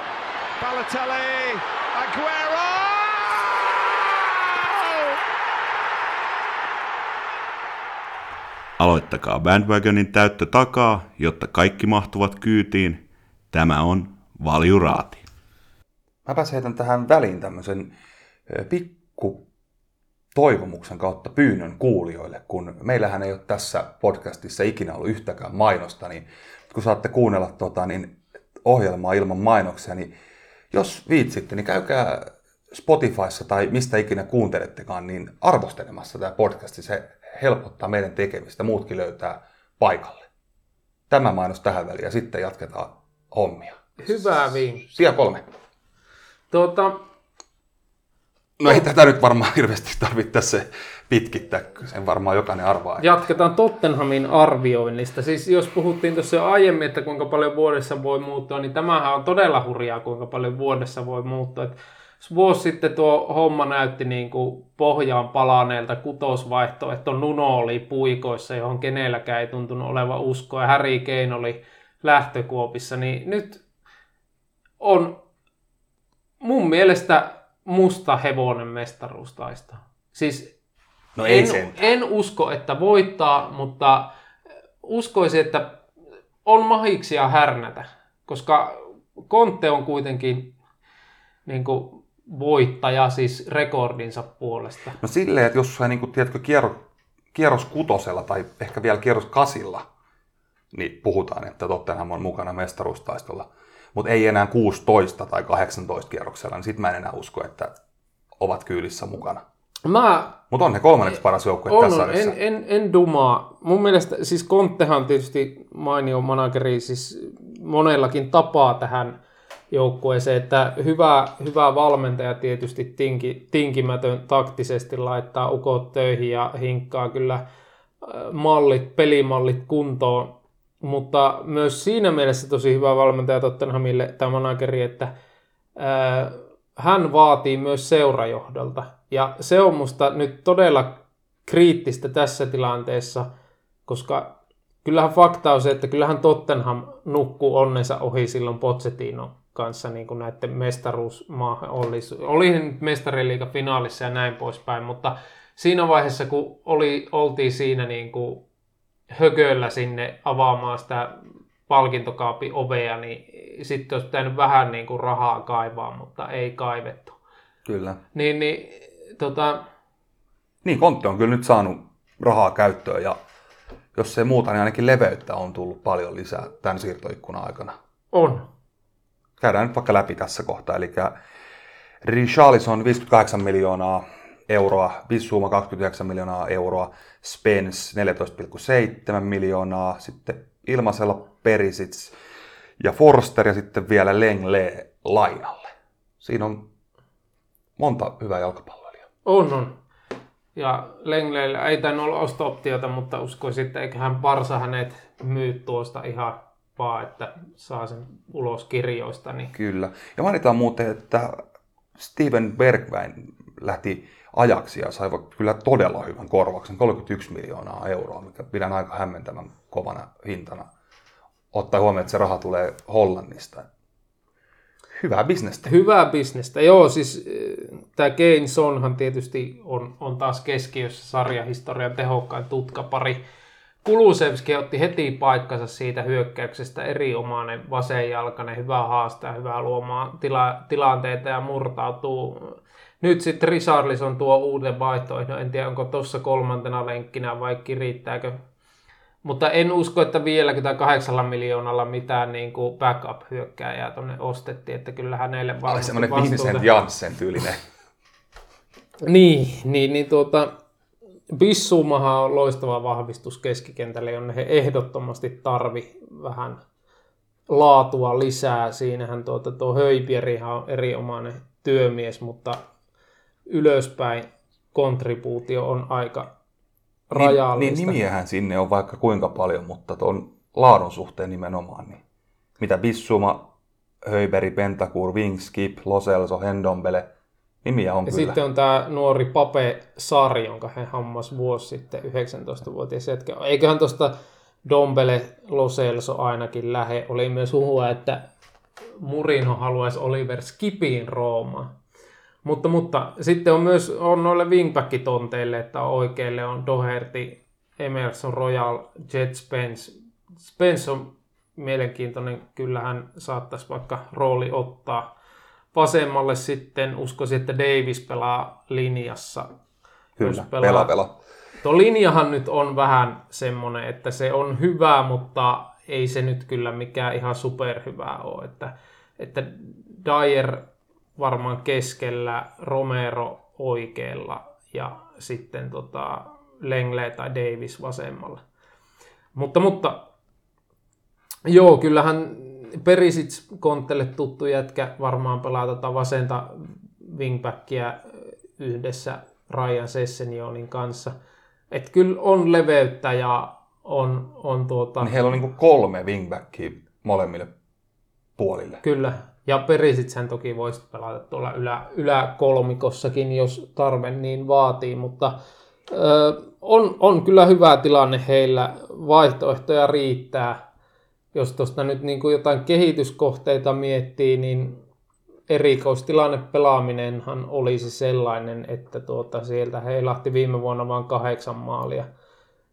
Balotelli, Aguero! Aloittakaa bandwagonin täyttö takaa, jotta kaikki mahtuvat kyytiin. Tämä on Valjuraati. Mä heitän tähän väliin tämmöisen pikku toivomuksen kautta pyynnön kuulijoille, kun meillähän ei ole tässä podcastissa ikinä ollut yhtäkään mainosta, niin kun saatte kuunnella tota, niin ohjelmaa ilman mainoksia, niin jos viitsitte, niin käykää Spotifyssa tai mistä ikinä kuuntelettekaan, niin arvostelemassa tämä podcasti. Se helpottaa meidän tekemistä, muutkin löytää paikalle. Tämä mainos tähän väliin ja sitten jatketaan hommia. Hyvää vinkkiä. Sija kolme. Tuota, No ei tätä nyt varmaan hirveästi tarvitse tässä pitkittää, sen varmaan jokainen arvaa. Jatketaan Tottenhamin arvioinnista. Siis jos puhuttiin tuossa jo aiemmin, että kuinka paljon vuodessa voi muuttua, niin tämähän on todella hurjaa, kuinka paljon vuodessa voi muuttua. Et vuosi sitten tuo homma näytti niin kuin pohjaan palaneelta kutosvaihtoehto, Nuno oli puikoissa, johon kenelläkään ei tuntunut olevan uskoa, ja Harry Kane oli lähtökuopissa, niin nyt on mun mielestä musta hevonen mestaruustaista. Siis No ei en, sen. en usko, että voittaa, mutta uskoisin, että on mahiksia härnätä, koska Konte on kuitenkin niin kuin, voittaja siis rekordinsa puolesta. No silleen, että jos sä niin kuin, tiedätkö, kierro, kierros kutosella tai ehkä vielä kierros kasilla, niin puhutaan, että Tottenham on mukana mestaruustaistolla. Mutta ei enää 16 tai 18 kierroksella, niin sit mä en enää usko, että ovat kyylissä mukana. Mä Mutta on ne kolmanneksi paras joukkue on, tässä on, sarjassa. en, en, en dumaa. Mun mielestä siis Konttehan on tietysti mainio manageri siis monellakin tapaa tähän joukkueeseen, että hyvä, hyvä valmentaja tietysti tinki, tinkimätön taktisesti laittaa ukot töihin ja hinkkaa kyllä äh, mallit, pelimallit kuntoon, mutta myös siinä mielessä tosi hyvä valmentaja Tottenhamille tämä manageri, että ää, hän vaatii myös seurajohdolta. Ja se on musta nyt todella kriittistä tässä tilanteessa, koska kyllähän fakta on se, että kyllähän Tottenham nukkuu onnensa ohi silloin Pochettino kanssa niin kuin näiden mestaruusmaahan olisi. Oli nyt mestariliiga finaalissa ja näin poispäin, mutta siinä vaiheessa, kun oli, oltiin siinä niin kuin hököllä sinne avaamaan sitä palkintokaapin ovea, niin sitten olisi pitänyt vähän niin kuin rahaa kaivaa, mutta ei kaivettu. Kyllä. Niin, niin tota, Niin, Kontte on kyllä nyt saanut rahaa käyttöön ja jos ei muuta, niin ainakin leveyttä on tullut paljon lisää tämän siirtoikkunan aikana. on. Käydään nyt vaikka läpi tässä kohtaa. Eli Richarlison 58 miljoonaa euroa, Bissuma 29 miljoonaa euroa, Spence 14,7 miljoonaa, sitten ilmaisella Perisits ja Forster ja sitten vielä Lengle lainalle. Siinä on monta hyvää jalkapalloilijaa. On, on. Ja Lengleillä ei tainnut olla osto-optiota, mutta uskoisin, että eiköhän Barsa hänet myy tuosta ihan vaan, että saa sen ulos kirjoista. Niin Kyllä. Ja mainitaan muuten, että Steven Bergwijn lähti ajaksi ja sai kyllä todella hyvän korvauksen, 31 miljoonaa euroa, mikä pidän aika hämmentävän kovana hintana. Ottaa huomioon, että se raha tulee Hollannista. Hyvää bisnestä. Hyvää bisnestä. Joo, siis tämä Kane Sonhan tietysti on, on taas keskiössä sarjahistorian tehokkain tutkapari. Kulusevski otti heti paikkansa siitä hyökkäyksestä erinomainen vasenjalkainen, hyvä haastaja, hyvä luomaan tila, tilanteita ja murtautuu. Nyt sitten Richarlison tuo uuden vaihtoehdon, en tiedä onko tuossa kolmantena lenkkinä vai kirittääkö. Mutta en usko, että vieläkin tai kahdeksalla miljoonalla mitään niin kuin backup-hyökkääjää tuonne ostettiin, että kyllä hänelle Oli varmasti semmoinen vastuuta- Vincent Janssen tyylinen. niin, niin, niin tuota, Bissumahan on loistava vahvistus keskikentälle, jonne he ehdottomasti tarvi vähän laatua lisää. Siinähän tuota, tuo Höypierihan on erinomainen työmies, mutta ylöspäin kontribuutio on aika rajallista. Niin, niin nimiähän sinne on vaikka kuinka paljon, mutta tuon laadun suhteen nimenomaan. Niin. Mitä Bissuma, Höyberi, Pentakur, Wings, Skip, Loselso, Hendombele, Nimiä on Ja kyllä. sitten on tämä nuori Pape Sari, jonka hän hammas vuosi sitten, 19-vuotias jätkä. Eiköhän tuosta Dombele Loselso ainakin lähe. Oli myös huhua, että Murino haluaisi Oliver Skipiin Roomaan. Mutta, mutta sitten on myös on noille wingback-tonteille, että oikeille on Doherty, Emerson Royal, Jet Spence. Spence on mielenkiintoinen, kyllä hän saattaisi vaikka rooli ottaa. Vasemmalle sitten uskoisin, että Davis pelaa linjassa. Kyllä, Jos pelaa, pelaa. Tuo linjahan nyt on vähän semmoinen, että se on hyvä, mutta ei se nyt kyllä mikään ihan superhyvää ole. Että, että Dyer varmaan keskellä, Romero oikealla ja sitten tota Lengle tai Davis vasemmalla. Mutta, mutta joo, kyllähän Perisic Kontelle tuttu jätkä varmaan pelaa tota vasenta wingbackia yhdessä Ryan Sessenionin kanssa. Et kyllä on leveyttä ja on, on tuota, Niin heillä on niinku kolme wingbackia molemmille puolille. Kyllä. Ja Perisitsen toki voisi pelata tuolla ylä, yläkolmikossakin, jos tarve niin vaatii, mutta ö, on, on kyllä hyvä tilanne heillä. Vaihtoehtoja riittää. Jos tuosta nyt niin kuin jotain kehityskohteita miettii, niin erikoistilanne pelaaminenhan olisi sellainen, että tuota, sieltä heilahti viime vuonna vain kahdeksan maalia.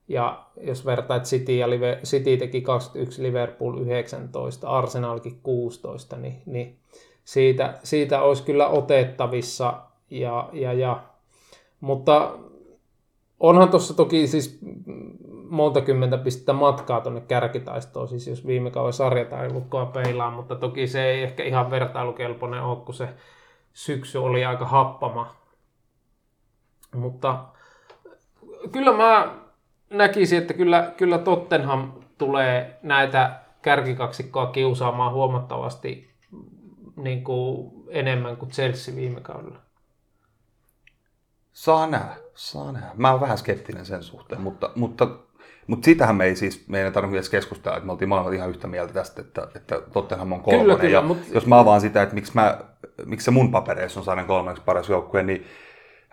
Ja jos vertaat City, ja Live, City teki 21, Liverpool 19, Arsenalkin 16, niin, niin siitä, siitä olisi kyllä otettavissa. Ja, ja, ja. Mutta onhan tuossa toki siis monta kymmentä pistettä matkaa tuonne kärkitaistoon, siis jos viime kauden sarjataulukkoa peilaa, mutta toki se ei ehkä ihan vertailukelpoinen ole, kun se syksy oli aika happama. Mutta kyllä mä näkisin, että kyllä, kyllä Tottenham tulee näitä kärkikaksikkoa kiusaamaan huomattavasti niin kuin enemmän kuin Chelsea viime kaudella. Saa nähdä, saa nähdä. Mä oon vähän skeptinen sen suhteen, mutta, mutta, mutta sitähän me ei siis, me ei tarvitse edes keskustella, että me oltiin molemmat ihan yhtä mieltä tästä, että, että Tottenham on kolmonen. Kyllä, kyllä, ja mut- Jos mä avaan sitä, että miksi, mä, miksi se mun papereissa on sarjan kolmanneksi paras joukkue, niin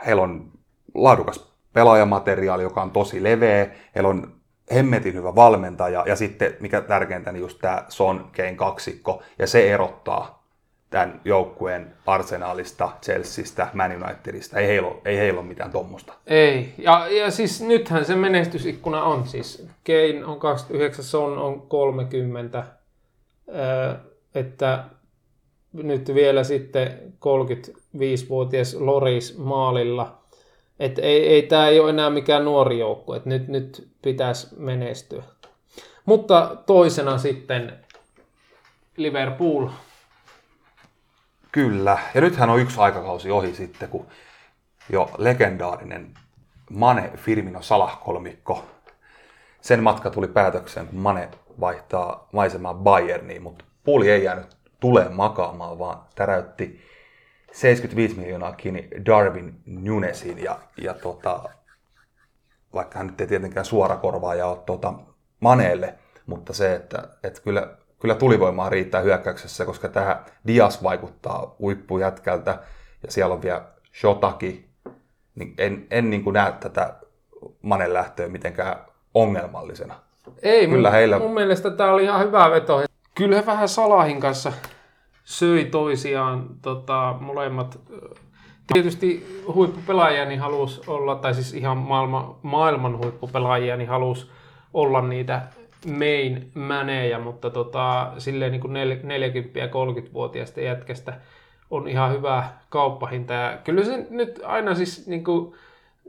heillä on laadukas pelaajamateriaali, joka on tosi leveä, heillä on hemmetin hyvä valmentaja, ja sitten mikä tärkeintä, niin just tämä Son Kane kaksikko, ja se erottaa tämän joukkueen Arsenalista, Chelseastä, Man Unitedista. Ei heillä ole, ei heillä ole mitään tuommoista. Ei, ja, ja siis nythän se menestysikkuna on siis. Kane on 29, Son on 30, öö, että nyt vielä sitten 35-vuotias Loris maalilla. Että ei, ei tämä ei ole enää mikään nuori joukku, että nyt, nyt pitäisi menestyä. Mutta toisena sitten Liverpool. Kyllä. Ja nythän on yksi aikakausi ohi sitten, kun jo legendaarinen Mane Firmino Salah kolmikko. Sen matka tuli päätökseen, kun Mane vaihtaa maisemaa Bayerniin, mutta puoli ei jäänyt tulee makaamaan, vaan täräytti 75 miljoonaa kiinni Darwin Nunesiin ja, ja tota, vaikka hän nyt ei tietenkään suora korvaaja ole tota Maneelle, mutta se, että, että kyllä, kyllä tulivoimaa riittää hyökkäyksessä, koska tähän Dias vaikuttaa huippujätkältä ja siellä on vielä Shotaki, niin en, en niin kuin näe tätä Manen lähtöä mitenkään ongelmallisena. Ei, Kyllä mun, heillä- mun mielestä tämä oli ihan hyvä veto. Kyllä he vähän Salahin kanssa söi toisiaan tota, molemmat. Tietysti huippupelaajia niin halusi olla, tai siis ihan maailman, maailman huippupelaajia niin halusi olla niitä main maneja, mutta tota, silleen niin kuin nel- 40 ja 30-vuotiaista jätkästä on ihan hyvä kauppahinta. Ja kyllä se nyt aina siis niin kuin,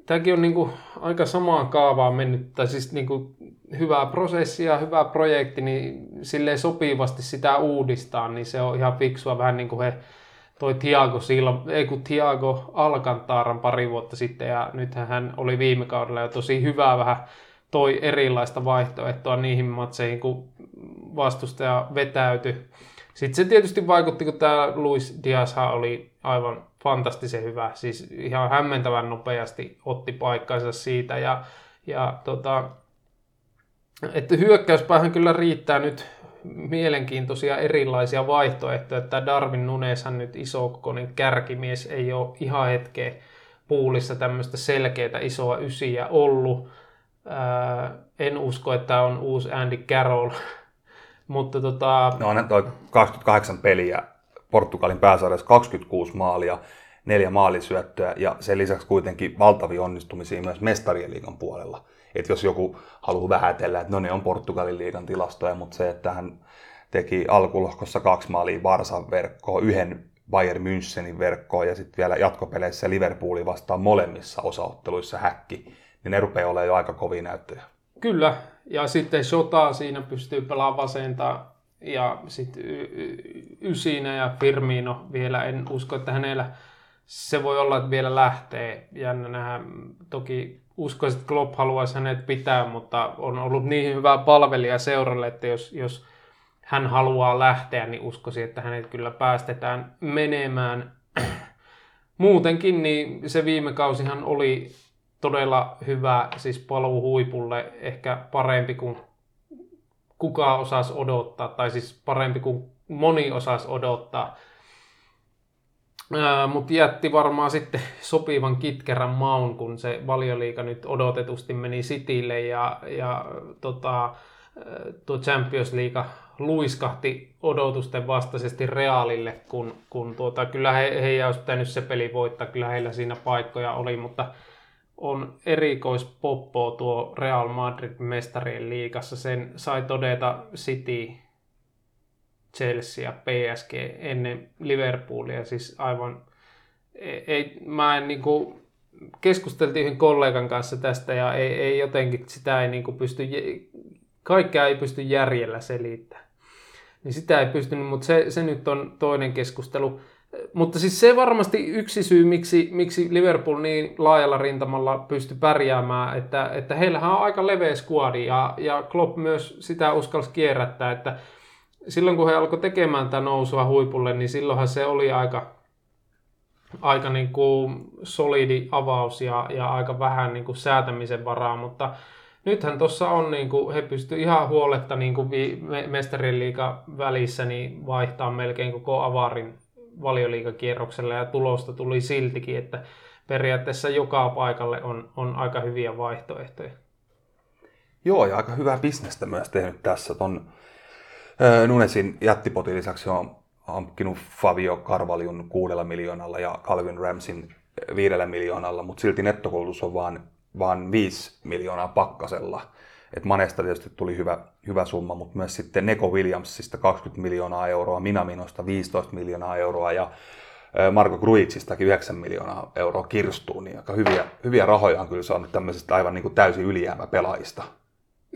tämäkin on niin kuin aika samaan kaavaan mennyt, tai siis niin kuin hyvä prosessi ja hyvä projekti, niin silleen sopivasti sitä uudistaa, niin se on ihan fiksua vähän niin kuin he toi Thiago Silva, ei kun Thiago Alcantaran pari vuotta sitten, ja nythän hän oli viime kaudella jo tosi hyvä vähän toi erilaista vaihtoehtoa niihin matseihin, kun vastustaja vetäytyi. Sitten se tietysti vaikutti, kun tämä Luis Diazhan oli aivan fantastisen hyvä, siis ihan hämmentävän nopeasti otti paikkansa siitä, ja, ja tota, että hyökkäyspäähän kyllä riittää nyt mielenkiintoisia erilaisia vaihtoehtoja, että Darwin Nuneshan nyt isokokoinen kärkimies ei ole ihan hetkeä puulissa tämmöistä selkeää isoa ysiä ollut. Ää, en usko, että on uusi Andy Carroll, mutta tota... No on toi 28 peliä Portugalin pääsarjassa 26 maalia, neljä maalisyöttöä ja sen lisäksi kuitenkin valtavia onnistumisia myös mestarien liigan puolella. Että jos joku haluaa vähätellä, että no ne on Portugalin liigan tilastoja, mutta se, että hän teki alkulohkossa kaksi maalia Varsan verkkoon, yhden Bayern Münchenin verkkoon ja sitten vielä jatkopeleissä Liverpoolin vastaan molemmissa osaotteluissa häkki, niin ne rupeaa olemaan jo aika kovia näyttöjä. Kyllä, ja sitten Shota siinä pystyy pelaamaan vasenta ja sitten Ysinä ja Firmino vielä, en usko, että hänellä se voi olla, että vielä lähtee. Jännä nähdä. Toki uskoisin, että Klopp haluaisi hänet pitää, mutta on ollut niin hyvä palvelija seuralle, että jos, jos hän haluaa lähteä, niin uskoisin, että hänet kyllä päästetään menemään. Muutenkin niin se viime kausihan oli todella hyvä, siis paluu huipulle, ehkä parempi kuin kukaan osasi odottaa, tai siis parempi kuin moni osasi odottaa. Mutta jätti varmaan sitten sopivan kitkerän maun, kun se valioliika nyt odotetusti meni Citylle ja, ja tota, tuo Champions League luiskahti odotusten vastaisesti Realille, kun, kun tuota, kyllä he, he olisi pitänyt se peli voittaa, kyllä heillä siinä paikkoja oli, mutta on erikoispoppo tuo Real Madrid mestarien liigassa. Sen sai todeta City, Chelsea ja PSG ennen Liverpoolia. Siis aivan, ei, mä en niinku, keskusteltiin yhden kollegan kanssa tästä ja ei, ei jotenkin sitä ei niinku pysty, kaikkea ei pysty järjellä selittämään. Niin sitä ei pystynyt, mutta se, se nyt on toinen keskustelu. Mutta siis se varmasti yksi syy, miksi, miksi Liverpool niin laajalla rintamalla pystyi pärjäämään, että, että heillähän on aika leveä skuadi ja, ja Klopp myös sitä uskalsi kierrättää, että silloin kun he alkoi tekemään tätä nousua huipulle, niin silloinhan se oli aika, aika niin kuin solidi avaus ja, ja aika vähän niin kuin säätämisen varaa, mutta nythän tuossa on, niin kuin, he pystyivät ihan huoletta niin kuin mestarien liiga välissä niin vaihtaa melkein koko avarin valioliikakierroksella ja tulosta tuli siltikin, että periaatteessa joka paikalle on, on aika hyviä vaihtoehtoja. Joo, ja aika hyvää bisnestä myös tehnyt tässä. Ton Nunesin jättipotin lisäksi on hankkinut Fabio Carvaljun kuudella miljoonalla ja Calvin Ramsin viidellä miljoonalla, mutta silti nettokulutus on vain vaan 5 miljoonaa pakkasella. Et Manesta tietysti tuli hyvä, hyvä summa, mutta myös sitten Neko Williamsista 20 miljoonaa euroa, Minaminosta 15 miljoonaa euroa ja Marko Gruitsistakin 9 miljoonaa euroa kirstuun, niin aika hyviä, hyviä rahoja on kyllä saanut tämmöisistä aivan niin kuin täysin ylijäämä pelaajista.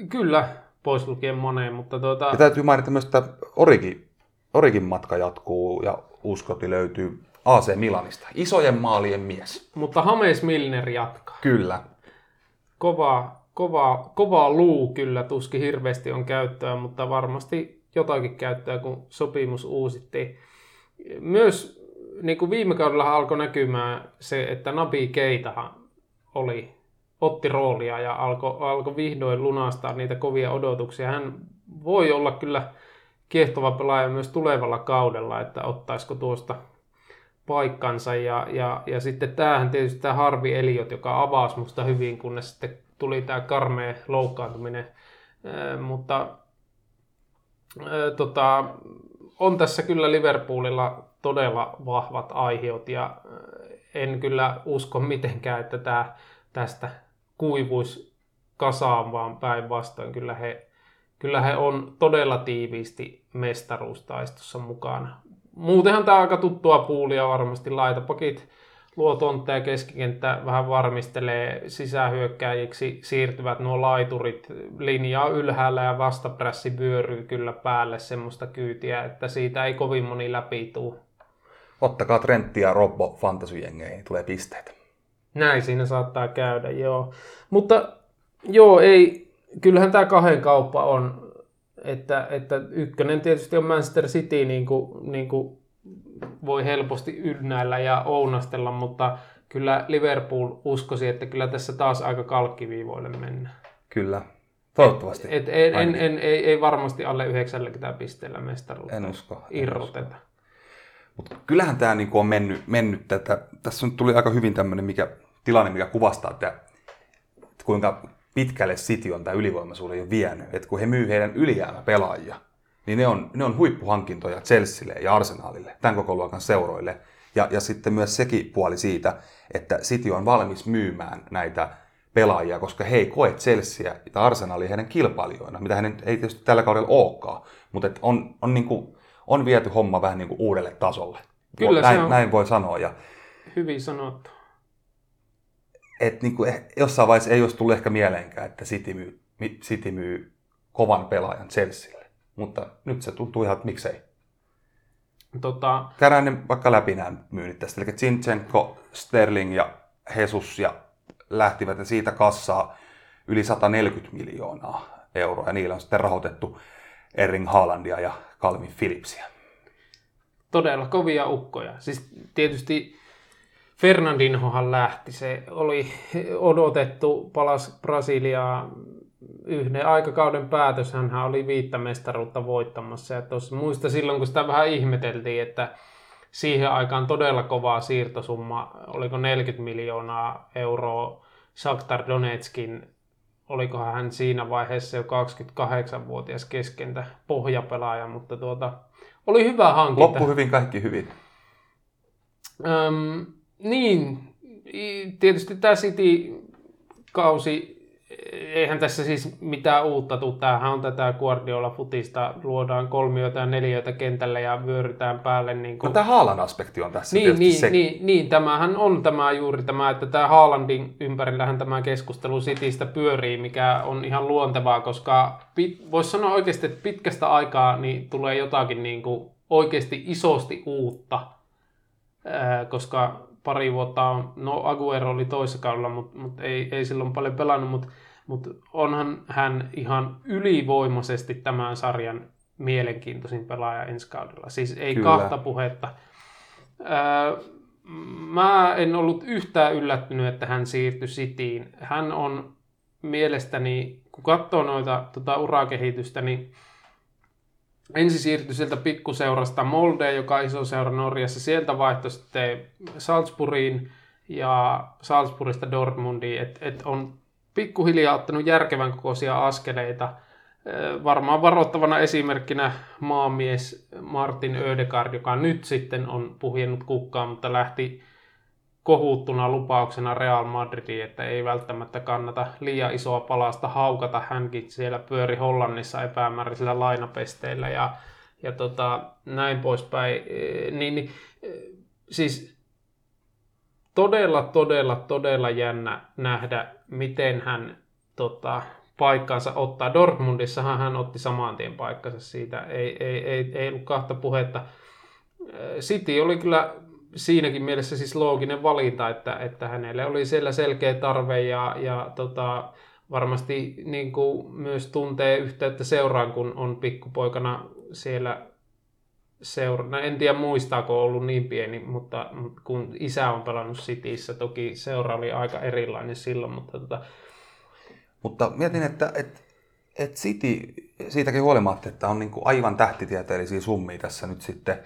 Kyllä, pois lukien moneen, mutta tuota... Ja täytyy mainita myös, että Origi, Origin matka jatkuu ja uskoti löytyy AC Milanista. Isojen maalien mies. Mutta Hames Milner jatkaa. Kyllä. Kova, kova, kova luu kyllä tuskin hirveästi on käyttöä, mutta varmasti jotakin käyttöä, kun sopimus uusittiin. Myös niin kuin viime kaudella alkoi näkymään se, että Nabi Keitahan oli, otti roolia ja alkoi alko vihdoin lunastaa niitä kovia odotuksia. Hän voi olla kyllä kiehtova pelaaja myös tulevalla kaudella, että ottaisiko tuosta paikkansa. Ja, ja, ja sitten tämähän tietysti tämä Harvi Eliot, joka avasi musta hyvin, kunnes sitten tuli tämä karmea loukkaantuminen. Mutta tota, on tässä kyllä Liverpoolilla todella vahvat aiheut ja en kyllä usko mitenkään, että tämä tästä kuivuisi kasaan, vaan päinvastoin kyllä he, kyllä he on todella tiiviisti mestaruustaistossa mukana. Muutenhan tämä aika tuttua puulia varmasti. Laitapakit luo tontteja keskikenttä vähän varmistelee sisähyökkäjiksi, siirtyvät nuo laiturit linjaa ylhäällä ja vastaprässi vyöryy kyllä päälle semmoista kyytiä, että siitä ei kovin moni läpi tuu. Ottakaa Trentti ja Robbo fantasyjengeihin, niin tulee pisteitä. Näin siinä saattaa käydä, joo. Mutta joo, ei, kyllähän tämä kahden kauppa on, että, että ykkönen tietysti on Manchester City, niin kuin, niin kuin voi helposti ynnäillä ja ounastella, mutta kyllä Liverpool uskosi, että kyllä tässä taas aika kalkkiviivoille mennään. Kyllä. Toivottavasti. Et, en, en, en, ei, ei varmasti alle 90 pisteellä mestaruutta En usko. en usko. irroteta. Mutta kyllähän tämä niinku on mennyt, mennyt tätä. Tässä nyt tuli aika hyvin tämmöinen mikä, tilanne, mikä kuvastaa, että, että kuinka pitkälle City on tämä ylivoimaisuuden jo vienyt. Että kun he myy heidän ylijäämäpelaajia, niin ne on, ne on huippuhankintoja Chelsealle ja Arsenalille, tämän koko luokan seuroille. Ja, ja sitten myös sekin puoli siitä, että City on valmis myymään näitä pelaajia, koska he ei koe Chelsea tai Arsenalia heidän kilpailijoina, mitä hän ei tietysti tällä kaudella olekaan, mutta et on, on, niin kuin, on viety homma vähän niin kuin uudelle tasolle. Kyllä se näin, on. näin voi sanoa. Ja, Hyvin sanottu. et niin kuin, eh- jossain vaiheessa ei olisi tullut ehkä mieleenkään, että City myy, City myy kovan pelaajan Chelsealle. Mutta nyt se tuntuu ihan, että miksei. Tota, Käydään ne vaikka läpi nämä myynnit tästä. Eli Zinchenko, Sterling ja Jesus ja lähtivät ja siitä kassaa yli 140 miljoonaa euroa. Ja niillä on sitten rahoitettu Erling Haalandia ja Calvin Phillipsia. todella kovia ukkoja. Siis tietysti Fernandinhohan lähti. Se oli odotettu, palas Brasiliaa yhden aikakauden päätös. Hän oli viittä mestaruutta voittamassa. Ja tuossa muista silloin, kun sitä vähän ihmeteltiin, että siihen aikaan todella kovaa siirtosumma, oliko 40 miljoonaa euroa Shakhtar Donetskin, olikohan hän siinä vaiheessa jo 28-vuotias keskentä pohjapelaaja, mutta tuota, oli hyvä hankinta. Loppu hyvin, kaikki hyvin. Öm, niin, tietysti tämä City-kausi, eihän tässä siis mitään uutta tule. Tämähän on tätä Guardiola-futista, luodaan kolmioita ja neljöitä kentälle ja vyörytään päälle. Niin No kuin... tämä Haalan aspekti on tässä Niin, niin, se. niin, niin, tämähän on tämä juuri tämä, että tämä Haalandin ympärillähän tämä keskustelu Citystä pyörii, mikä on ihan luontevaa, koska pit, voisi sanoa oikeasti, että pitkästä aikaa niin tulee jotakin niin kuin oikeasti isosti uutta, koska pari vuotta on, no Aguero oli toisessa kaudella, mutta mut ei, ei silloin paljon pelannut, mutta mut onhan hän ihan ylivoimaisesti tämän sarjan mielenkiintoisin pelaaja ensi kaudella. Siis ei Kyllä. kahta puhetta. Ää, mä en ollut yhtään yllättynyt, että hän siirtyi Cityin. Hän on mielestäni, kun katsoo noita tota urakehitystä, niin ensin siirtyi sieltä pikkuseurasta Molde, joka on iso seura Norjassa. Sieltä vaihtoi sitten Salzburgiin ja Salzburgista Dortmundiin. Et, et on pikkuhiljaa ottanut järkevän kokoisia askeleita. Varmaan varoittavana esimerkkinä maamies Martin Ödegaard, joka nyt sitten on puhjennut kukkaa, mutta lähti kohuttuna lupauksena Real Madridiin, että ei välttämättä kannata liian isoa palasta haukata. Hänkin siellä pyöri Hollannissa epämääräisillä lainapesteillä ja, ja tota, näin poispäin. Niin, niin, siis todella, todella, todella jännä nähdä, miten hän tota, paikkaansa ottaa. Dortmundissahan hän otti saman tien paikkansa siitä, ei, ei, ei, ei ollut kahta puhetta. City oli kyllä siinäkin mielessä siis looginen valinta, että, että hänelle oli siellä selkeä tarve ja, ja tota, varmasti niin kuin myös tuntee yhteyttä seuraan, kun on pikkupoikana siellä seura. No, en tiedä muistaako ollut niin pieni, mutta, kun isä on pelannut Cityssä, toki seura oli aika erilainen silloin, mutta tota, Mutta mietin, että et, et City, siitäkin huolimatta, että on niin kuin aivan tähtitieteellisiä summia tässä nyt sitten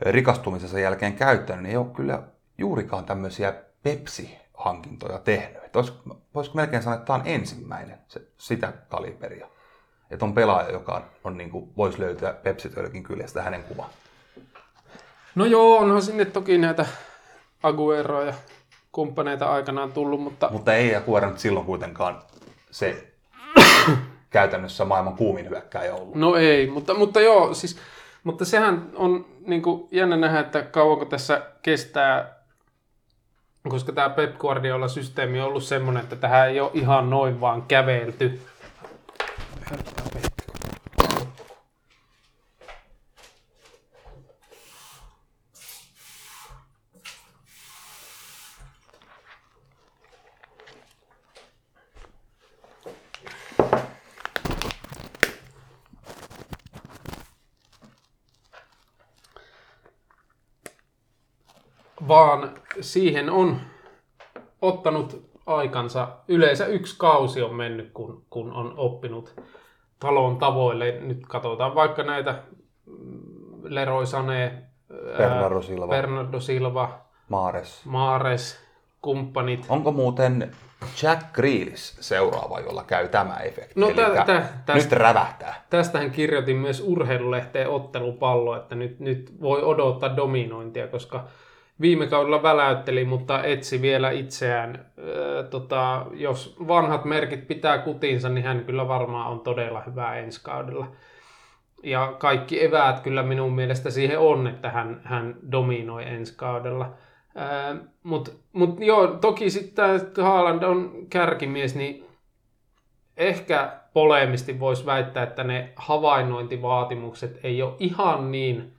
rikastumisensa jälkeen käyttänyt, niin ei ole kyllä juurikaan tämmöisiä Pepsi-hankintoja tehnyt. Että olisiko, voisiko melkein sanoa, että tämä on ensimmäinen se, sitä kaliberia. Että on pelaaja, joka on, niin kuin, voisi löytyä Pepsi-tölkin kyljestä hänen kuva. No joo, onhan sinne toki näitä Agueroja ja kumppaneita aikanaan tullut, mutta Mutta ei Akuera nyt silloin kuitenkaan se käytännössä maailman kuumin hyökkääjä ollut. No ei, mutta, mutta joo, siis, mutta sehän on niin kuin, jännä nähdä, että kauanko tässä kestää, koska tämä Pep Guardiola-systeemi on ollut semmoinen, että tähän ei ole ihan noin vaan kävelty. vaan siihen on ottanut aikansa. Yleensä yksi kausi on mennyt, kun, kun on oppinut talon tavoille. Nyt katsotaan vaikka näitä mm, Leroy Sané, Bernardo Silva. Bernardo Silva, Maares. Maares, kumppanit. Onko muuten Jack Grealish seuraava, jolla käy tämä efekti? No tä- tä- tästä- nyt rävähtää. Tästähän kirjoitin myös urheilulehteen ottelupallo, että nyt, nyt voi odottaa dominointia, koska viime kaudella väläytteli, mutta etsi vielä itseään. Öö, tota, jos vanhat merkit pitää kutinsa, niin hän kyllä varmaan on todella hyvä ensi kaudella. Ja kaikki eväät kyllä minun mielestä siihen on, että hän, hän dominoi ensi kaudella. Mutta mut joo, toki sitten Haaland on kärkimies, niin ehkä poleemisti voisi väittää, että ne havainnointivaatimukset ei ole ihan niin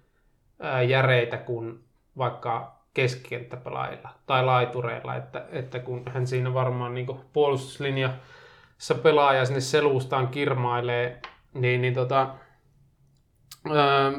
järeitä kuin vaikka keskikenttäpelaajilla tai laitureilla, että, että kun hän siinä varmaan niin puolustuslinjassa pelaaja sinne selustaan kirmailee, niin, niin tota, ää,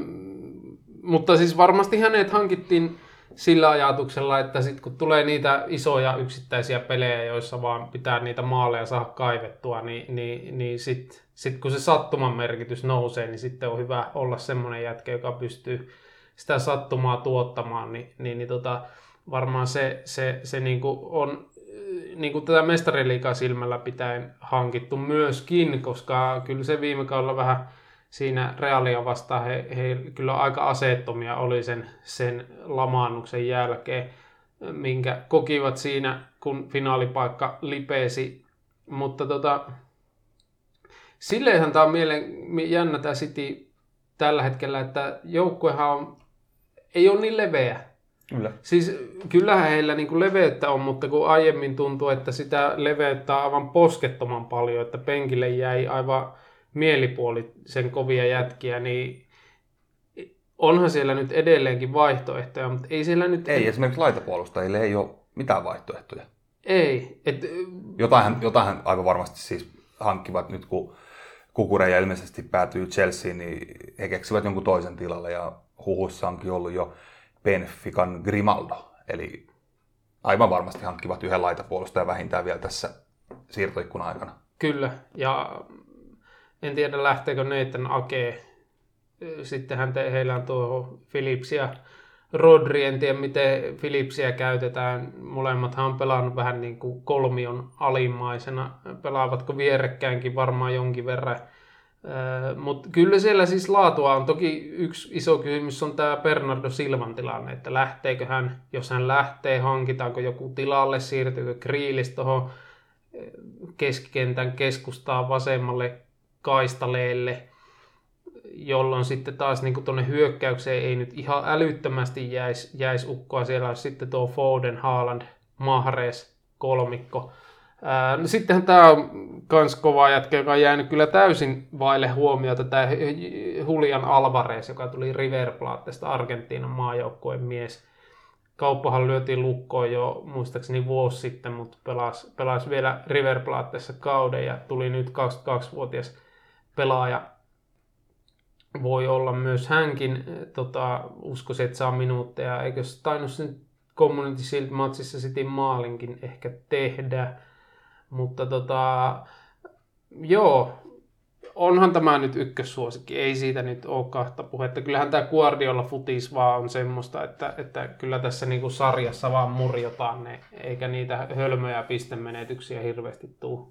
mutta siis varmasti hänet hankittiin sillä ajatuksella, että sitten kun tulee niitä isoja yksittäisiä pelejä, joissa vaan pitää niitä maaleja saada kaivettua, niin, niin, niin sitten sit kun se sattuman merkitys nousee, niin sitten on hyvä olla semmoinen jätkä, joka pystyy sitä sattumaa tuottamaan, niin, niin, niin tota, varmaan se, se, se niinku on niinku tätä mestariliikaa silmällä pitäen hankittu myöskin, koska kyllä se viime kaudella vähän siinä Realia vastaan he, he kyllä aika aseettomia oli sen, sen lamaannuksen jälkeen, minkä kokivat siinä, kun finaalipaikka lipesi. Mutta tota, silleenhän tämä on mielen, jännä tämä City tällä hetkellä, että joukkuehan on, ei ole niin leveä. Kyllä. Siis kyllähän heillä niin kuin leveyttä on, mutta kun aiemmin tuntui, että sitä leveyttä on aivan poskettoman paljon, että penkille jäi aivan mielipuoli sen kovia jätkiä, niin onhan siellä nyt edelleenkin vaihtoehtoja, mutta ei siellä nyt... Ei, esimerkiksi laitapuolustajille ei ole mitään vaihtoehtoja. Ei. Et, Jotain, jotain aivan varmasti siis hankkivat nyt, kun Kukureja ilmeisesti päätyy Chelseain, niin he keksivät jonkun toisen tilalle ja huhussa onkin ollut jo Benfican Grimaldo. Eli aivan varmasti hankkivat yhden laitapuolustajan vähintään vielä tässä siirtoikkunan aikana. Kyllä, ja en tiedä lähteekö Nathan Ake. Sittenhän te, heillä on tuo Philips ja Rodri, en tiedä miten Philipsiä käytetään. Molemmathan on pelannut vähän niin kuin kolmion alimmaisena. Pelaavatko vierekkäinkin varmaan jonkin verran. Mutta kyllä siellä siis laatua on. Toki yksi iso kysymys on tämä Bernardo Silvan tilanne, että lähteekö hän, jos hän lähtee, hankitaanko joku tilalle, siirtyykö Kriilis tuohon keskikentän keskustaan vasemmalle kaistaleelle, jolloin sitten taas niin tuonne hyökkäykseen ei nyt ihan älyttömästi jäisi jäis ukkoa. Siellä olisi sitten tuo Foden, Haaland, Mahrez, kolmikko. No sittenhän tämä on myös kova jätkä, joka on jäänyt kyllä täysin vaille huomiota, tämä Julian Alvarez, joka tuli River Plateesta Argentiinan maajoukkueen mies. Kauppahan lyötiin lukkoon jo muistaakseni vuosi sitten, mutta pelasi, pelasi vielä River Plateessa kauden ja tuli nyt 22-vuotias pelaaja. Voi olla myös hänkin, tota, uskoisin, että saa minuutteja, eikö se tainnut sen Community Shield matsissa sitten maalinkin ehkä tehdä, mutta tota, joo, onhan tämä nyt ykkössuosikki, ei siitä nyt ole kahta puhetta. Kyllähän tämä Guardiola futis vaan on semmoista, että, että kyllä tässä niinku sarjassa vaan murjotaan ne, eikä niitä hölmöjä pistemenetyksiä hirveästi tule.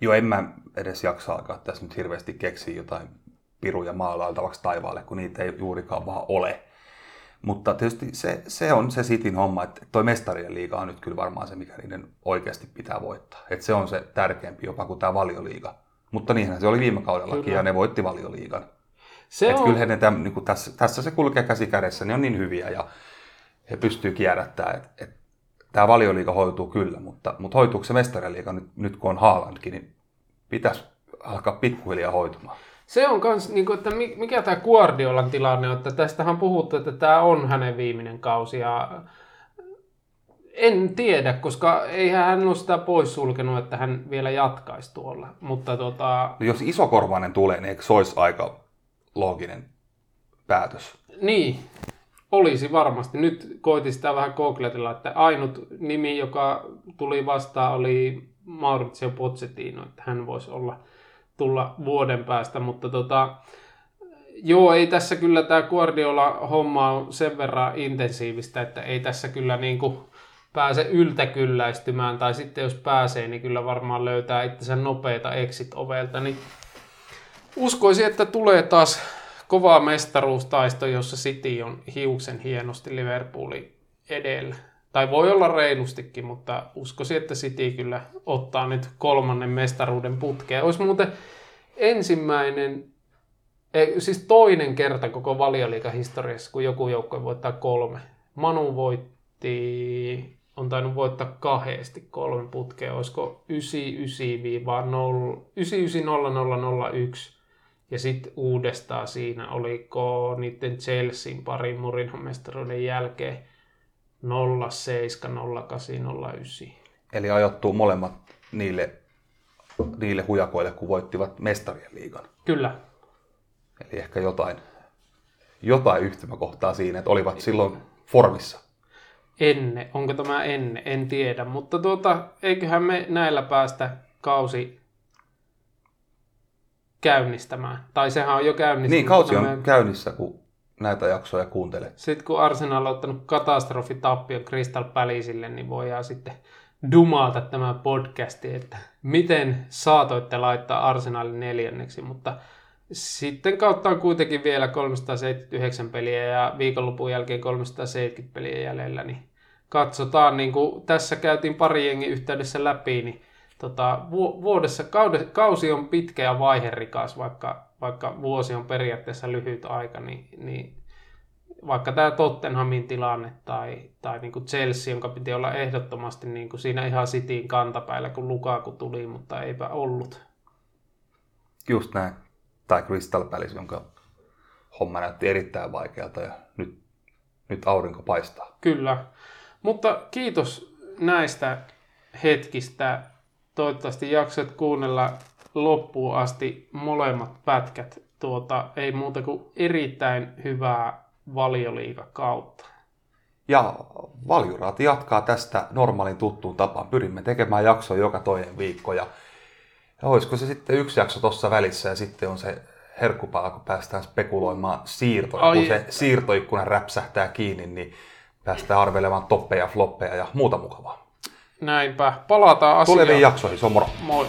Joo, en mä edes jaksa alkaa tässä nyt hirveästi keksiä jotain piruja maalailtavaksi taivaalle, kun niitä ei juurikaan vaan ole. Mutta tietysti se, se on se Sitin homma, että toi mestarien liiga on nyt kyllä varmaan se, mikä niiden oikeasti pitää voittaa. Että se on se tärkeämpi jopa kuin tämä valioliiga. Mutta niinhän se oli viime kaudellakin kyllä. ja ne voitti valioliigan. Se Et on, kyllä he ne täm, niin tässä, tässä se kulkee käsi kädessä, ne on niin hyviä ja he pystyy kierrättämään, että et, tämä valioliiga hoituu kyllä, mutta, mutta hoituuko se mestariliiga nyt, nyt kun on Haalandkin, niin pitäisi alkaa pikkuhiljaa hoitumaan. Se on kans, niin kuin, että mikä tämä Guardiolan tilanne on, että tästähän puhuttu, että tämä on hänen viimeinen kausi ja en tiedä, koska eihän hän ole sitä poissulkenut, että hän vielä jatkaisi tuolla. Mutta tota... No jos isokorvainen tulee, niin eikö se olisi aika looginen päätös? Niin, olisi varmasti. Nyt koitin sitä vähän googletella, että ainut nimi, joka tuli vastaan, oli Maurizio Pochettino, että hän voisi olla tulla vuoden päästä, mutta tota, joo, ei tässä kyllä tämä Guardiola-homma on sen verran intensiivistä, että ei tässä kyllä niin kuin pääse yltäkylläistymään, tai sitten jos pääsee, niin kyllä varmaan löytää itsensä nopeita exit-ovelta, niin uskoisin, että tulee taas kova mestaruustaisto, jossa City on hiuksen hienosti Liverpoolin edellä. Tai voi olla reilustikin, mutta uskoisin, että City kyllä ottaa nyt kolmannen mestaruuden putkeen. Olisi muuten ensimmäinen, ei, siis toinen kerta koko valioliikahistoriassa, kun joku joukko voittaa kolme. Manu voitti, on tainnut voittaa kahdesti kolme putkea, olisiko 99-0001 ja sitten uudestaan siinä oliko niiden Chelsean parin Murinhan mestaruuden jälkeen 07, 08, 09. Eli ajoittuu molemmat niille, niille hujakoille, kun voittivat mestarien liigan. Kyllä, Eli ehkä jotain, jotain yhtymäkohtaa siinä, että olivat silloin formissa. enne. Onko tämä enne? En tiedä. Mutta tuota, eiköhän me näillä päästä kausi käynnistämään. Tai sehän on jo käynnistynyt. Niin, kausi on me- käynnissä, kun näitä jaksoja kuuntelet. Sitten kun Arsenal on ottanut katastrofitappion Crystal Palaceille, niin voidaan sitten dumata tämä podcasti, että miten saatoitte laittaa Arsenalin neljänneksi, mutta sitten kautta on kuitenkin vielä 379 peliä ja viikonlopun jälkeen 370 peliä jäljellä, niin katsotaan, niin kuin tässä käytiin pari jengi yhteydessä läpi, niin tota, vu- vuodessa, kausi on pitkä ja vaiherikas, vaikka, vaikka vuosi on periaatteessa lyhyt aika, niin, niin vaikka tämä Tottenhamin tilanne tai, tai niin kuin Chelsea, jonka piti olla ehdottomasti niin kuin siinä ihan Cityin kantapäällä, kun Lukaku tuli, mutta eipä ollut. Just näin. Tai Crystal Palace, jonka homma näytti erittäin vaikealta ja nyt, nyt aurinko paistaa. Kyllä. Mutta kiitos näistä hetkistä. Toivottavasti jaksoit kuunnella loppuun asti molemmat pätkät. Tuota, ei muuta kuin erittäin hyvää valioliikakautta. Ja Valjuraati jatkaa tästä normaalin tuttuun tapaan. Pyrimme tekemään jaksoa joka toinen viikko ja, ja olisiko se sitten yksi jakso tuossa välissä ja sitten on se herkkupala, kun päästään spekuloimaan siirtoja. Ai kun se siirtoikkuna räpsähtää kiinni, niin päästään arvelemaan toppeja, floppeja ja muuta mukavaa. Näinpä. Palataan asiaan. Tuleviin jaksoihin, se on moro! Moi.